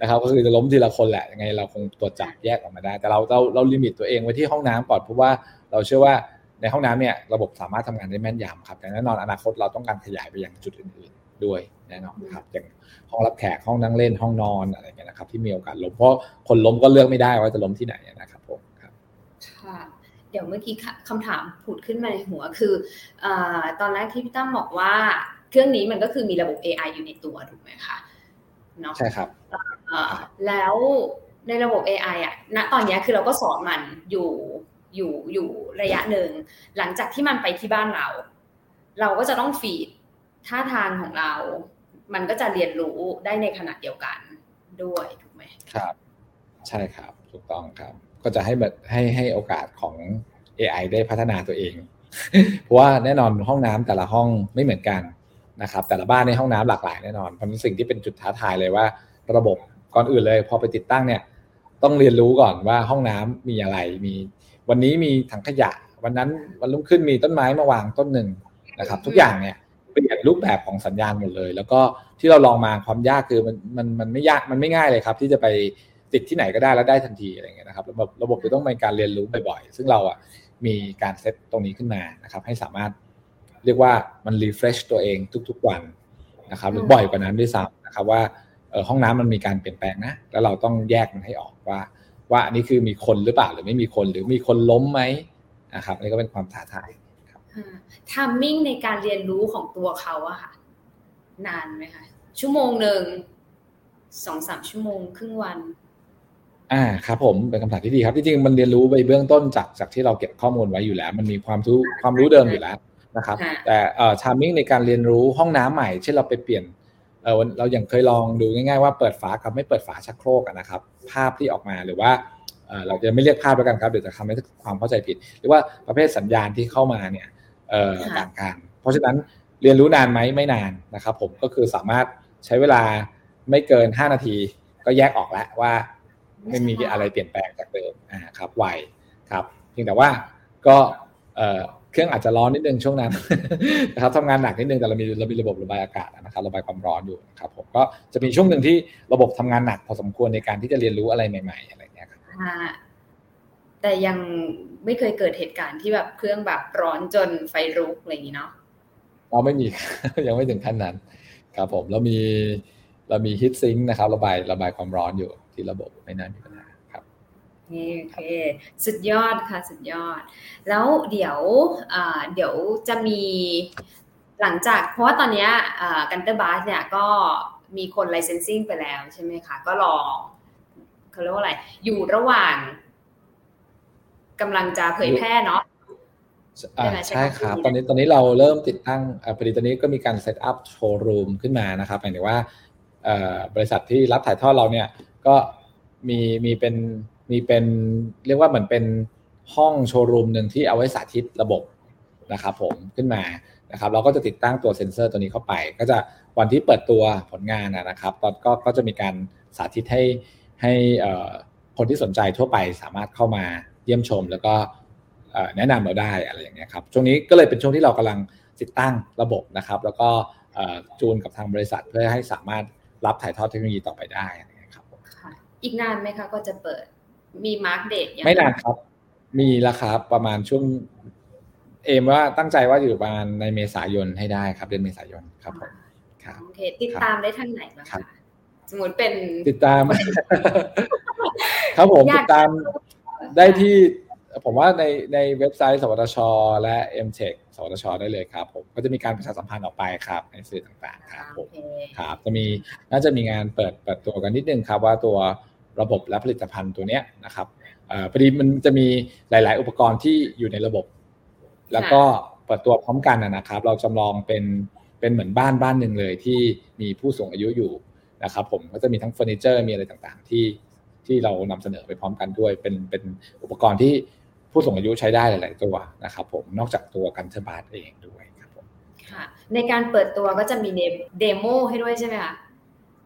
นะครับ ก็คือจะล้มทีละคนแหละยังไงเราคงตรวจจับแยกออกมาได้ แต่เราเราเราลิมิตตัวเองไว้ที่ห้องน้ำก่อนเพราะว่า เราเชื่อว่าในห้องน้ำเนี่ยระบบสามารถทำงานได้แม่นยำครับแต่แน่นอนอนาคตเราต้องการขยายไปยังจุดอื่นๆด้วยแน่นอนครับอย่างห้องรับแขกห้องนั่งเล่นห้องนอนอะไรเงี้ยนะครับที่มีโอกาสล้มเพราะคนล้มก็เลือกไม่ได้ว่าจะล้มที่ไหนนะครับผมครับค่ะเดี๋ยวเมื่อกี้คำถามผุดขึ้นมาในหัวคืออตอนแรกที่พี่ตั้มบอกว่าเครื่องนี้มันก็คือมีระบบ AI อยู่ในตัวถูกไหมคะเนาะใช่ครับแล้วในระบบ AI อะณตอนนี้คือเราก็สอนมันอยู่ อยู่อยู่ระยะหนึ่งหลังจากที่มันไปที่บ้านเรา เราก็จะต้องฟีดท่าทางของเรา มันก็จะเรียนรู้ได้ในขณะเดียวกันด้วยถูกไหมครับ ใช่ครับถูกต้องครับ ก็จะให้แบบให้ให้โอกาสของ AI ได้พัฒนาตัวเอง เพราะว่าแน่นอนห้องน้ำแต่ละห้องไม่เหมือนกันนะครับ แต่ละบ้านในห้องน้ำหลากหลายแน่นอนเพราะงั้นสิ่งที่เป็นจุดท้าทายเลยว่า ระบบก่อนอื่นเลย พอไปติดตั้งเนี่ย ต้องเรียนรู้ก่อนว่าห้องน้ำมีอะไรมี วันนี้มีถังขยะ วันนั้นวันรุ่งขึ้นมีต้นไม้มาวางต้นหนึ่งนะครับ ทุกอย่างเนี่ยเปลี่ยนรูปแบบของสัญญาณหมดเลย แล้วก็ที่เราลองมาความยากคือมันมันมันไม่ยากมันไม่ง่ายเลยครับ ที่จะไปติดที่ไหนก็ได้แล้วได้ทันทีอะไรเงี้ยนะครับระบบระบบจะต้องมีการเรียนรู้บ่อยๆ ซึ่งเราอะมีการเซตตรงนี้ขึ้นมานะครับ ให้สามารถเรียกว่ามัน refresh ตัวเองทุกๆวันนะครับหรือบ่อยกว่านั้นด้วยซ้ำนะครับว่าห้องน้ำมันมีการเปลี่ยนแปลงนะ แล้วเราต้องแยกมันให้ออกว่า ว่าอันนี้คือมีคนหรือเปล่าหรือไม่มีคนหรือมีคนล้มไหมนะครับนี่ก็เป็นความท้าทายครับ timing ในการเรียนรู้ของตัวเขาอะค่ะ นานไหมคะชั่วโมงหนึ่งสองสามชั่วโมงครึ่งวัน อ่าครับผมเป็นคำถามที่ดีครับจริงๆมันเรียนรู้ไปเบื้องต้นจากจากที่เราเก็บข้อมูลไว้อยู่แล้ว มันมีความรู้ความรู้เดิมอยู่แล้วนะครับ แต่เอ่อ timing ในการเรียนรู้ห้องน้ำใหม่เช่นเราไปเปลี่ยน เออเราอย่างเคยลองดูง่ายๆว่าเปิดฝากับไม่เปิดฝาชักโครกนะครับ ภาพที่ออกมาหรือว่าเราจะไม่เรียกภาพแล้วกันครับเดี๋ยวจะทำให้ความเข้าใจผิด หรือว่าประเภทสัญญาณที่เข้ามาเนี่ยต่างกันเพราะฉะนั้นเรียนรู้นานไหมไม่นานนะครับผมก็คือสามารถใช้เวลาไม่เกิน 5 นาที ก็แยกออกแล้วว่าไม่มีอะไรเปลี่ยนแปลงจากเดิมอ่าครับไวครับเพียงแต่ว่าก็ เครื่องอาจจะร้อนนิดนึงช่วงนั้นนะครับทำงานหนักนิดนึงแต่เรามีเรามีระบบระบายอากาศนะครับระบายความร้อนอยู่นะครับผมก็จะมีช่วงหนึ่งที่ระบบทำงานหนักพอสมควรในการที่จะเรียนรู้อะไรใหม่ ๆ อะไรเงี้ยครับแต่ยังไม่เคยเกิดเหตุการณ์ที่แบบเครื่องแบบร้อนจนไฟลุกอะไรอย่างนี้เนาะเราไม่มียังไม่ถึงขั้นนั้นครับผมเรามีเรามีฮิตซิงค์นะครับ ระบายระบายความร้อนอยู่ที่ระบบไม่น่ามีปัญหา โอเคสุดยอดค่ะสุดยอด แล้วเดี๋ยวเดี๋ยวจะมีหลังจากเพราะว่าตอนนี้ Gunther Bath เนี่ยก็มีคน licensing ไปแล้วใช่ไหมคะก็ลองเขาเรียกว่าอะไร อยู่ระหว่างกำลังจะเผยแพร่เนาะใช่ครับตอนนี้ตอนนี้เราเริ่มติดตั้งผลิตตอนนี้ก็มีการ set up โชว์รูมขึ้นมานะครับหมายถึงว่าบริษัทที่รับถ่ายทอดเราเนี่ยก็มีมีเป็น มีเป็นเรียกว่าเหมือนเป็นห้องโชว์รูมหนึ่งที่เอาไว้สาธิตระบบนะครับผมขึ้นมานะครับเราก็จะติดตั้งตัวเซ็นเซอร์ตัวนี้เข้าไป ก็จะวันที่เปิดตัวผลงานนะครับตอนก็ก็จะมีการสาธิตให้ให้คนที่สนใจทั่วไปสามารถเข้ามาเยี่ยมชม แล้วก็แนะนำเราได้อะไรอย่างเงี้ยครับช่วงนี้ก็เลยเป็นช่วงที่เรากำลังติดตั้งระบบนะครับ แล้วก็จูนกับทางบริษัทเพื่อให้สามารถรับถ่ายทอดเทคโนโลยีต่อไปได้ครับอีกนานไหมคะก็จะเปิด มี mark date ไม่นานครับ มีแล้วครับประมาณช่วง aim ว่าตั้งใจว่าอยู่ประมาณในเมษายนให้ได้ครับ เดือนเมษายนครับผมครับโอเคติดตามได้ทางไหนบ้างคะสมมติเป็นติดตาม ครับผมติดตามได้ที่ผมว่าในในเว็บไซต์ สวทช และ m t e c h สวทช ได้เลยครับผมก็จะมีการประชาสัมพันธ์ออกไปครับ ในสื่อต่างๆ ครับผมครับจะมีน่าจะมีงานเปิดเปิดตัวกันนิดนึงครับว่าตัว ระบบและผลิตภัณฑ์ตัวเนี้ยนะครับพอดีมันจะมีหลาย ๆ อุปกรณ์ที่อยู่ในระบบ แล้วก็เปิดตัวพร้อมกันนะครับ เราจำลองเป็นเป็นเหมือนบ้านบ้านหนึ่งเลยที่มีผู้สูงอายุอยู่นะครับ ผมก็จะมีทั้งเฟอร์นิเจอร์มีอะไรต่างๆ ที่ที่เรานำเสนอไปพร้อมกันด้วย เป็นเป็นอุปกรณ์ที่ผู้สูงอายุใช้ได้หลาย ๆ ตัวนะครับ ผมนอกจากตัว Gunther Bath เองด้วยครับผมค่ะ ในการเปิดตัวก็จะมีเดโมให้ด้วยใช่ไหมคะ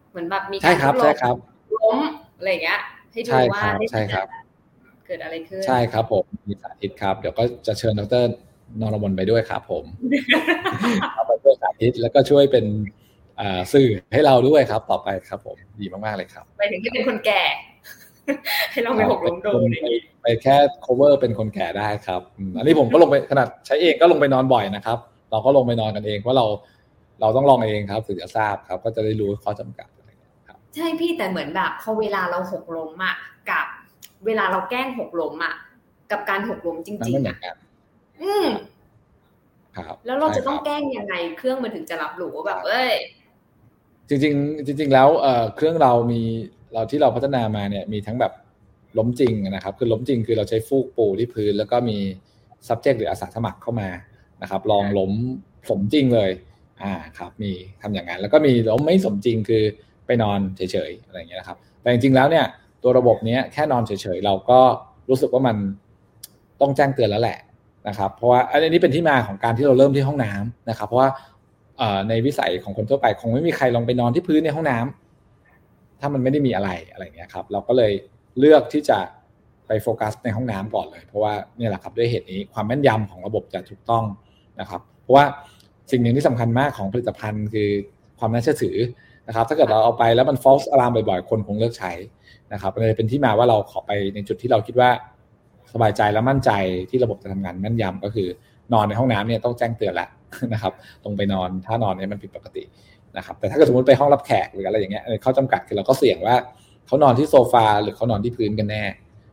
เหมือนแบบมีการใช่ครับใช่ครับล้ม อะไรเงี้ยให้ดูว่าใช่ครับ เกิดอะไรขึ้น ใช่ครับผมมีสาธิตครับ เดี๋ยวก็จะเชิญดรนรมนไปด้วยครับผมไปช่วยสาธิตแล้วก็ช่วยเป็นสื่อให้เราด้วยครับ ต่อไปครับ ผมดีมากๆเลยครับไปถึงที่เป็นคนแก่ ให้เราไปหกล้มโดนไปแค่ cover เป็นคนแก่ได้ครับอันนี้ผมก็ลงไปขนาดใช้เองก็ลงไปนอนบ่อยนะครับ เราก็ลงไปนอนกันเองเพราะเราเราต้องลองเองครับถึงจะทราบครับ ก็จะได้รู้ข้อจำกัดอะไรครับ ใช่พี่แต่เหมือนแบบพอเวลาเราหกล้มอะกับเวลาเราแกล้งหกล้มอะกับการหกล้มจริงๆอะอืมครับ แล้วเราจะต้องแกล้งยังไง เครื่องมันถึงจะรับรู้ว่าแบบเอ้ยจริงๆจริง ๆ แล้วเอ่อเครื่องเรามีเราที่เราพัฒนามาเนี่ย มีทั้งแบบล้มจริงนะครับ คือล้มจริงคือเราใช้ฟูกปูที่พื้น แล้วก็มี subject หรืออาสาสมัครเข้ามานะครับ ลองล้มสมจริงเลย อ่าครับ มีทำอย่างนั้น แล้วก็มีล้มไม่สมจริงคือ ไปนอนเฉยๆอะไรอย่างเงี้ยนะครับแต่จริงๆแล้วเนี่ยตัวระบบนี้แค่นอนเฉยๆเราก็รู้สึกว่ามันต้องแจ้งเตือนแล้วแหละนะครับ เพราะว่าอันนี้เป็นที่มาของการที่เราเริ่มที่ห้องน้ำนะครับ เพราะว่าในวิสัยของคนทั่วไปคงไม่มีใครลองไปนอนที่พื้นในห้องน้ำถ้ามันไม่ได้มีอะไรอะไรเงี้ยครับ เราก็เลยเลือกที่จะไปโฟกัสในห้องน้ำก่อนเลย เพราะว่านี่แหละครับด้วยเหตุนี้ความแม่นยำของระบบจะถูกต้องนะครับ เพราะว่าสิ่งหนึ่งที่สำคัญมากของผลิตภัณฑ์คือความน่าเชื่อถือ นะครับถ้าเกิดเราเอาไปแล้วมัน false alarm บ่อยๆ คนคงเลิกใช้นะครับเลยเป็นที่มาว่าเราขอไปในจุดที่เราคิดว่าสบายใจและมั่นใจที่ระบบจะทำงานแม่นยำก็คือ นอนในห้องน้ำเนี่ยต้องแจ้งเตือนแล้วนะครับตรงไปนอนถ้านอนเนี่ยมันผิดปกตินะครับแต่ถ้าเกิดสมมติไปห้องรับแขกหรืออะไรอย่างเงี้ยเขาจำกัดคือเราก็เสี่ยงว่าเขานอนที่โซฟาหรือเขานอนที่พื้นกันแน่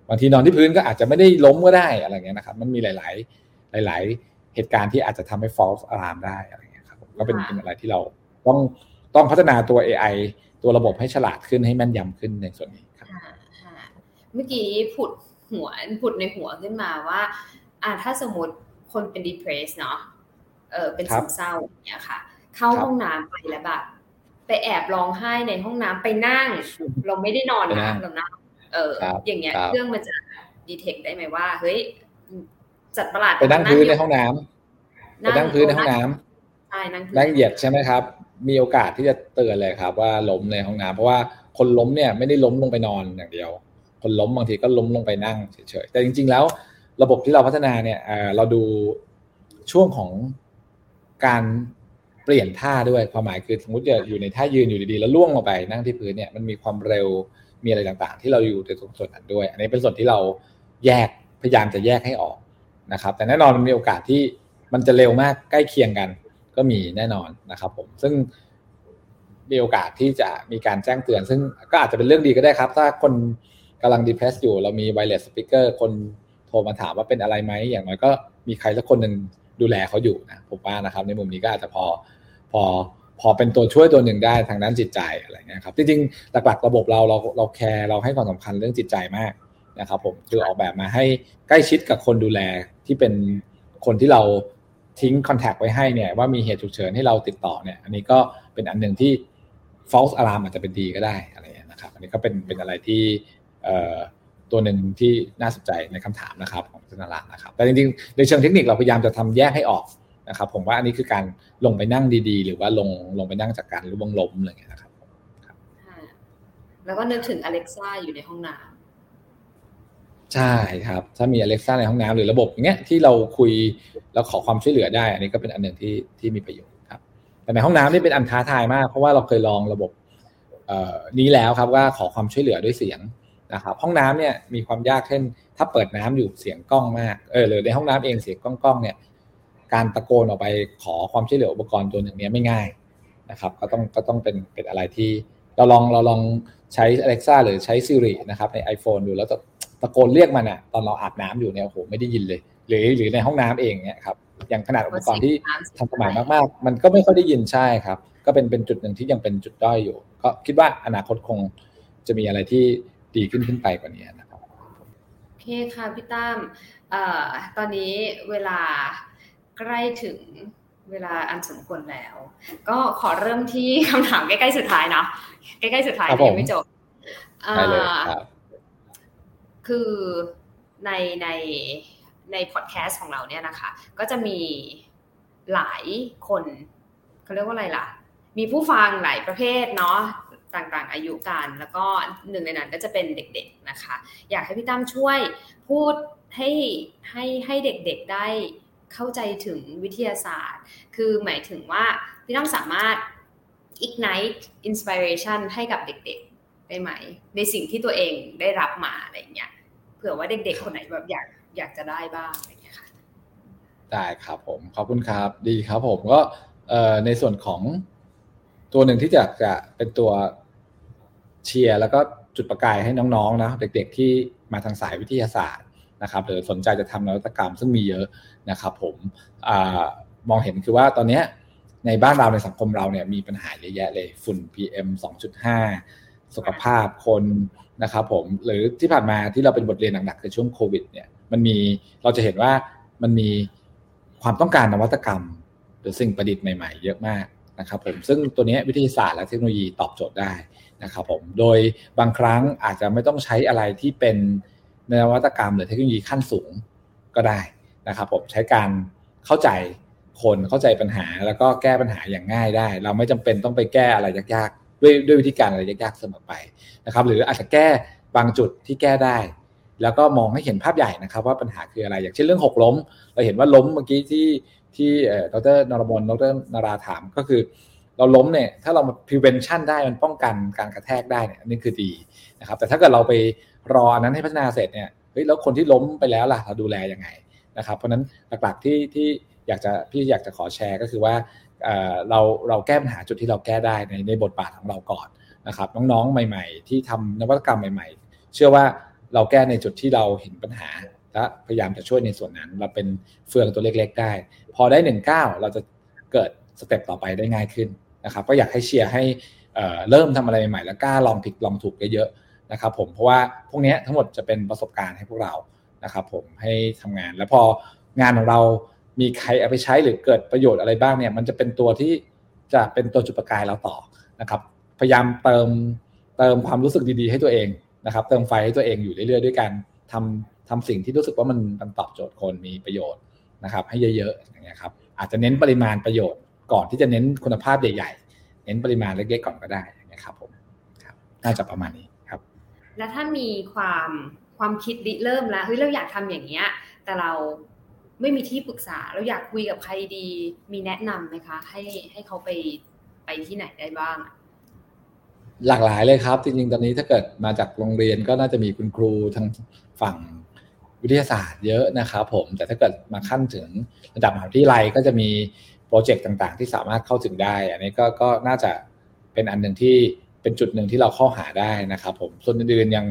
บางทีนอนที่พื้นก็อาจจะไม่ได้ล้มก็ได้อะไรเงี้ยนะครับมันมีหลาย ๆ หลาย ๆ เหตุการณ์ที่อาจจะทำให้ false alarm ได้อะไรเงี้ยครับก็เป็นเป็นอะไรที่เราต้อง ต้องพัฒนาตัว AI ตัวระบบให้ฉลาดขึ้นให้แม่นยำขึ้นในส่วนนี้ครับเมื่อกี้ผุดหัวผุดในหัวขึ้นมาว่า อ่าถ้าสมมติคนเป็น depressed เนาะเออเป็นซึมเศร้าอย่างเงี้ยค่ะ เข้าห้องน้ำไปแล้วแบบไปแอบร้องไห้ในห้องน้ำไปนั่ง เราไม่ได้นอนนะเรานั่งเอออย่างเงี้ยเครื่องมันจะดีเทคได้ไหมว่า เฮ้ยจัดประหลาดไปนั่งพื้นในห้องน้ำไปนั่งพื้นในห้องน้ำใช่นั่งนั่งเหยียดใช่ไหมครับ มีโอกาสที่จะเตือนเลยครับ ว่าล้มในห้องน้ำเพราะว่าคนล้มเนี่ยไม่ได้ล้มลงไปนอนอย่างเดียว คนล้มบางทีก็ล้มลงไปนั่งเฉยๆแต่จริง ๆ แล้วระบบที่เราพัฒนาเนี่ยเราดูช่วงของการเปลี่ยนท่าด้วยความหมายคือสมมติจะอยู่ในท่ายืนอยู่ดีๆ แล้วล่วงลงไปนั่งที่พื้นเนี่ยมันมีความเร็วมีอะไรต่างๆ ที่เราอยู่ในส่วนนั้นด้วย อันนี้เป็นส่วนที่เราแยกพยายามจะแยกให้ออกนะครับ แต่แน่นอนมันมีโอกาสที่มันจะเร็วมากใกล้เคียงกัน ก็มีแน่นอนนะครับผมซึ่งมีโอกาสที่จะมีการแจ้งเตือน ซึ่งก็อาจจะเป็นเรื่องดีก็ได้ครับ ถ้าคนกำลังดีเพรสอยู่ เรามีไวเลสสปิเกอร์คนโทรมาถามว่าเป็นอะไรไหม อย่างน้อยก็มีใครสักคนหนึ่งดูแลเขาอยู่นะผมว่านะครับ ในมุมนี้ก็อาจจะพอพอพอเป็นตัวช่วยตัวหนึ่งได้ทางด้านจิตใจอะไรเงี้ยครับจริงๆหลักๆ ระบบเราเราเราแคร์เราให้ความสำคัญเรื่องจิตใจมากนะครับ ผมคือออกแบบมาให้ใกล้ชิดกับคนดูแลที่เป็นคนที่เรา ทิ้งคอนแทคไว้ให้เนี่ยว่ามีเหตุฉุกเฉินให้เราติดต่อเนี่ย อันนี้ก็เป็นอันหนึ่งที่ false alarm อาจจะเป็นดีก็ได้อะไรเงี้ยนะครับ อันนี้ก็เป็นเป็นอะไรที่ตัวหนึ่งที่น่าสนใจในคำถามนะครับของธนารานะครับ แต่จริงๆในเชิงเทคนิคเราพยายามจะทำแยกให้ออกนะครับ ผมว่าอันนี้คือการลงไปนั่งดีๆ หรือว่าลงลงไปนั่งจากการร่วงล้มอะไรอย่างเงี้ยนะครับแล้วก็นึกถึงอเล็กซ่าอยู่ในห้องน้ำ ใช่ครับ ถ้ามีอเล็กซ่าในห้องน้ำหรือระบบอย่างเงี้ยที่เราคุยแล้วขอความช่วยเหลือได้ อันนี้ก็เป็นอันหนึ่งที่ที่มีประโยชน์ครับ แต่ในห้องน้ำนี่เป็นอันท้าทายมาก เพราะว่าเราเคยลองระบบนี้แล้วครับว่าขอความช่วยเหลือด้วยเสียงนะครับห้องน้ำเนี่ยมีความยากเช่น ถ้าเปิดน้ำอยู่เสียงกล้องมากเออหรือในห้องน้ำเองเสียงกล้องๆเนี่ยการตะโกนออกไปขอความช่วยเหลืออุปกรณ์ตัวหนึ่งนี้ไม่ง่ายนะครับ ก็ต้องก็ต้องเป็นเป็นอะไรที่เราลองเราลองใช้ Alexa หรือใช้ Siri นะครับใน iPhone ดูแล้ว ตะโกนเรียกมันอะตอนเราอาบน้ำอยู่เนี่ยโอ้โหไม่ได้ยินเลย หรือหรือในห้องน้ำเองเนี่ยครับอย่างขนาดอุปกรณ์ที่ทันสมัยมากๆ มันก็ไม่ค่อยได้ยินใช่ครับ ก็เป็นเป็นจุดหนึ่งที่ยังเป็นจุดด้อยอยู่ ก็คิดว่าอนาคตคงจะมีอะไรที่ดีขึ้นขึ้นไปกว่านี้นะครับโอเคค่ะพี่ตั้มตอนนี้เวลาใกล้ถึงเวลาอันสมควรแล้ว ก็ขอเริ่มที่คำถามใกล้ๆสุดท้ายเนาะใกล้ๆสุดท้ายยังไม่จบคื คือในในในพอดแคสต์ของเราเนี่ยนะคะ ก็จะมีหลายคนเขาเรียกว่าอะไรล่ะ มีผู้ฟังหลายประเภทเนาะต่างๆอายุกันแล้วก็หนึ่งในนั้นก็จะเป็นเด็กๆนะคะ อยากให้พี่ตั้มช่วยพูดให้ให้ให้เด็กๆได้เข้าใจถึงวิทยาศาสตร์ คือหมายถึงว่าพี่ตั้มสามารถ ignite inspiration ให้กับเด็กๆ ได้ไหม ในสิ่งที่ตัวเองได้รับมาอะไรอย่างเงี้ย ผื่อว่าเด็กๆคนไหนแบบอยากอยากจะได้บ้างอะไรเงี้ยค่ะได้ครับผมขอบคุณครับดีครับผมก็ในส่วนของตัวหนึ่งที่จะจะเป็นตัวเชียร์แล้วก็จุดประกายให้น้องๆนะเด็กๆที่มาทางสายวิทยาศาสตร์นะครับหรือสนใจจะทำนวัตกรรมซึ่งมีเยอะนะครับผมอมองเห็นคือว่าตอนนี้ในบ้านเราในสังคมเราเนี่ยมีปัญหาเยอะแยะเลยฝุ่น PM 2.5 สุขภาพคน นะครับผมหรือที่ผ่านมาที่เราเป็นบทเรียนหนักๆในช่วงโควิดเนี่ยมันมีเราจะเห็นว่ามันมีความต้องการนวัตกรรม หรือสิ่งประดิษฐ์ใหม่ๆ เยอะมากนะครับผมซึ่งตัวนี้วิทยาศาสตร์และเทคโนโลยีตอบโจทย์ได้นะครับผมโดยบางครั้งอาจจะไม่ต้องใช้อะไรที่เป็นนวัตกรรม หรือเทคโนโลยีขั้นสูงก็ได้นะครับผมใช้การเข้าใจคนเข้าใจปัญหาแล้วก็แก้ปัญหาอย่างง่ายได้ เราไม่จำเป็นต้องไปแก้อะไรยากๆ ด้วยด้วยวิธีการอะไรยากๆเสมอไปนะครับหรืออาจจะแก้บางจุดที่แก้ได้ แล้วก็มองให้เห็นภาพใหญ่นะครับ ว่าปัญหาคืออะไร อย่างเช่นเรื่องหกล้ม เราเห็นว่าล้มเมื่อกี้ที่ที่ดรนรมนดรนาราถามก็คือ เราล้มเนี่ยถ้าเรา prevention ได้มันป้องกันการกระแทกได้เนี่ยอันนี้คือดีนะครับแต่ถ้าเกิดเราไปรออันนั้นให้พัฒนาเสร็จเนี่ยเฮ้ยแล้วคนที่ล้มไปแล้วล่ะเราดูแลยังไงนะครับเพราะนั้นหลักๆที่ที่อยากจะพี่อยากจะขอแชร์ก็คือว่า เราเราแก้ปัญหาจุดที่เราแก้ได้ในในบทบาทของเราก่อนนะครับน้องๆ ใหม่ ๆ ที่ทำนวัตกรรมใหม่ ๆ เชื่อว่าเราแก้ในจุดที่เราเห็นปัญหาและพยายามจะช่วยในส่วนนั้น เราเป็นเฟืองตัวเล็ก ๆ ได้ พอได้หนึ่งเก้าเราจะเกิดสเต็ปต่อไปได้ง่ายขึ้นนะครับก็อยากให้เชียร์ให้เริ่มทำอะไรใหม่ๆแล้วกล้าลองผิดลองถูกเยอะๆนะครับผมเพราะว่าพวกนี้ทั้งหมดจะเป็นประสบการณ์ให้พวกเรานะครับผมให้ทำงานแล้วพองานของเรา มีใครเอาไปใช้หรือเกิดประโยชน์อะไรบ้างเนี่ย มันจะเป็นตัวที่จะเป็นตัวจุดประกายเราต่อนะครับ พยายามเติมเติมความรู้สึกดีๆ ให้ตัวเองนะครับ เติมไฟให้ตัวเองอยู่เรื่อยๆ ด้วยกันทำทำสิ่งที่รู้สึกว่ามันมันตอบโจทย์คนมีประโยชน์นะครับ ให้เยอะๆอย่างเงี้ยครับอาจจะเน้นปริมาณประโยชน์ก่อนที่จะเน้นคุณภาพใหญ่ๆ เน้นปริมาณเล็กๆก่อนก็ได้นะครับผมครับน่าจะประมาณนี้ครับ แล้วถ้ามีความความคิดริเริ่มแล้วเฮ้ยเราอยากทำอย่างเงี้ย แต่เรา ไม่มีที่ปรึกษาเราอยากคุยกับใครดีมีแนะนำไหมคะ ให้ให้เขาไปไปที่ไหนได้บ้าง หลากหลายเลยครับ จริงๆตอนนี้ถ้าเกิดมาจากโรงเรียนก็น่าจะมีคุณครูทางฝั่งวิทยาศาสตร์เยอะนะครับผมแต่ถ้าเกิดมาขั้นถึงระดับมหาวิทยาลัยก็จะมีโปรเจกต์ต่างๆ ที่สามารถเข้าถึงได้ อันนี้ก็ก็น่าจะเป็นอันหนึ่งที่เป็นจุดหนึ่งที่เราเข้าหาได้นะครับผมส่วนอื่นๆยัง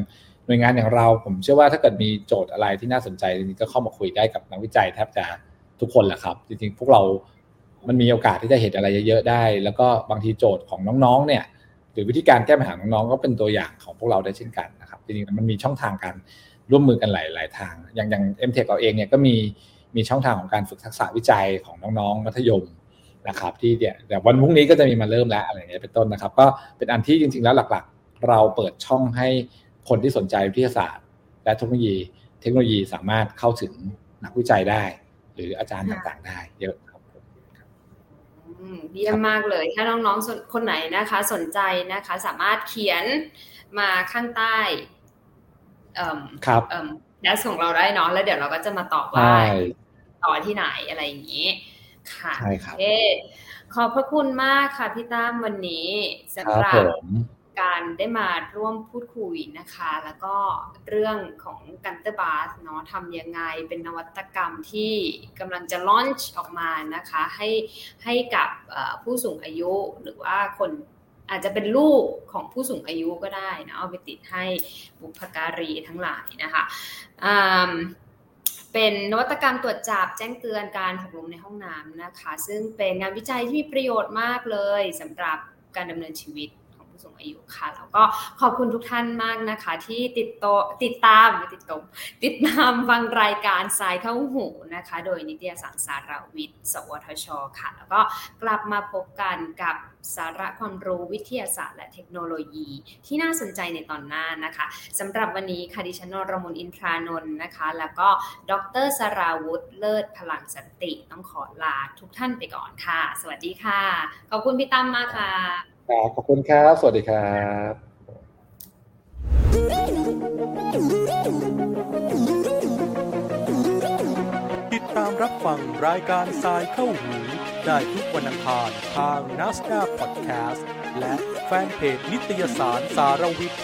หน่วยงานอย่างเราผมเชื่อว่าถ้าเกิดมีโจทย์อะไรที่น่าสนใจจริงๆก็เข้ามาคุยได้กับนักวิจัยแทบจะทุกคนแหละครับ จริงๆ พวกเรา มันมีโอกาสที่จะเห็นอะไรเยอะๆได้ แล้วก็บางทีโจทย์ของน้องๆ เนี่ย หรือวิธีการแก้ปัญหาน้องๆ ก็เป็นตัวอย่างของพวกเราได้เช่นกันนะครับ จริงๆ มันมีช่องทางการร่วมมือกันหลายๆ ทาง อย่างอย่างเอ็มเทคเราเองเนี่ยก็มีมีช่องทางของการฝึกทักษะวิจัยของน้องๆ มัธยมนะครับ ที่เดี๋ยวแต่วันพรุ่งนี้ก็จะมีมาเริ่มแล้วอะไรเงี้ยเป็นต้นนะครับ ก็เป็นอันที่จริง ๆ แล้วหลักๆ เราเปิดช่องให้ คนที่สนใจวิทยาศาสตร์ และเทคโนโลยี เทคโนโลยีสามารถเข้าถึงนักวิจัยได้ หรืออาจารย์ต่างๆ ได้เยอะครับเยี่ยมมากเลย ถ้าน้องๆคนไหนนะคะ สนใจนะคะ สามารถเขียนมาข้างใต้ครับแดสของเราได้เนาะแล้วเดี๋ยวเราก็จะมาตอบว่าต่อที่ไหนอะไรอย่างนี้ ค่ะใช่ครับขอบพระคุณมากค่ะพี่ตั้มวันนี้สำหรับ การได้มาร่วมพูดคุยนะคะ แล้วก็เรื่องของกันเตอร์บาสเนาะทำยังไงเป็นนวัตกรรมที่กำลังจะลอนช์ออกมานะคะให้ให้กับผู้สูงอายุหรือว่าคนอาจจะเป็นลูกของผู้สูงอายุก็ได้นะเอาไปติดให้บุพการีทั้งหลายนะคะเป็นนวัตกรรมตรวจจับแจ้งเตือนการหกล้มในห้องน้ำนะคะ ซึ่งเป็นงานวิจัยที่มีประโยชน์มากเลยสำหรับการดำเนินชีวิต สูงอายุค่ะ แล้วก็ขอบคุณทุกท่านมากนะคะ ที่ติดโตติดตามติดตมติดตามฟังรายการสายเข้าหูนะคะ โดยนิตยสารสารวิทย์ สวทช ค่ะ แล้วก็กลับมาพบกันกับสาระความรู้วิทยาศาสตร์และเทคโนโลยี ที่น่าสนใจในตอนหน้านะคะสำหรับวันนี้ค่ะดิฉันนรมนอินทรานนท์นะคะ แล้วก็ดรสราวุธเลิศพลังสันติต้องขอลาทุกท่านไปก่อนค่ะ สวัสดีค่ะ ขอบคุณพี่ตั้มมากค่ะ ขอบคุณครับ สวัสดีครับติดตามรับฟังรายการทรายเข้าหู ได้ทุกวันอังคารทางนัสดาพอดแคสต์และแฟนเพจนิตยสารสารวิทย์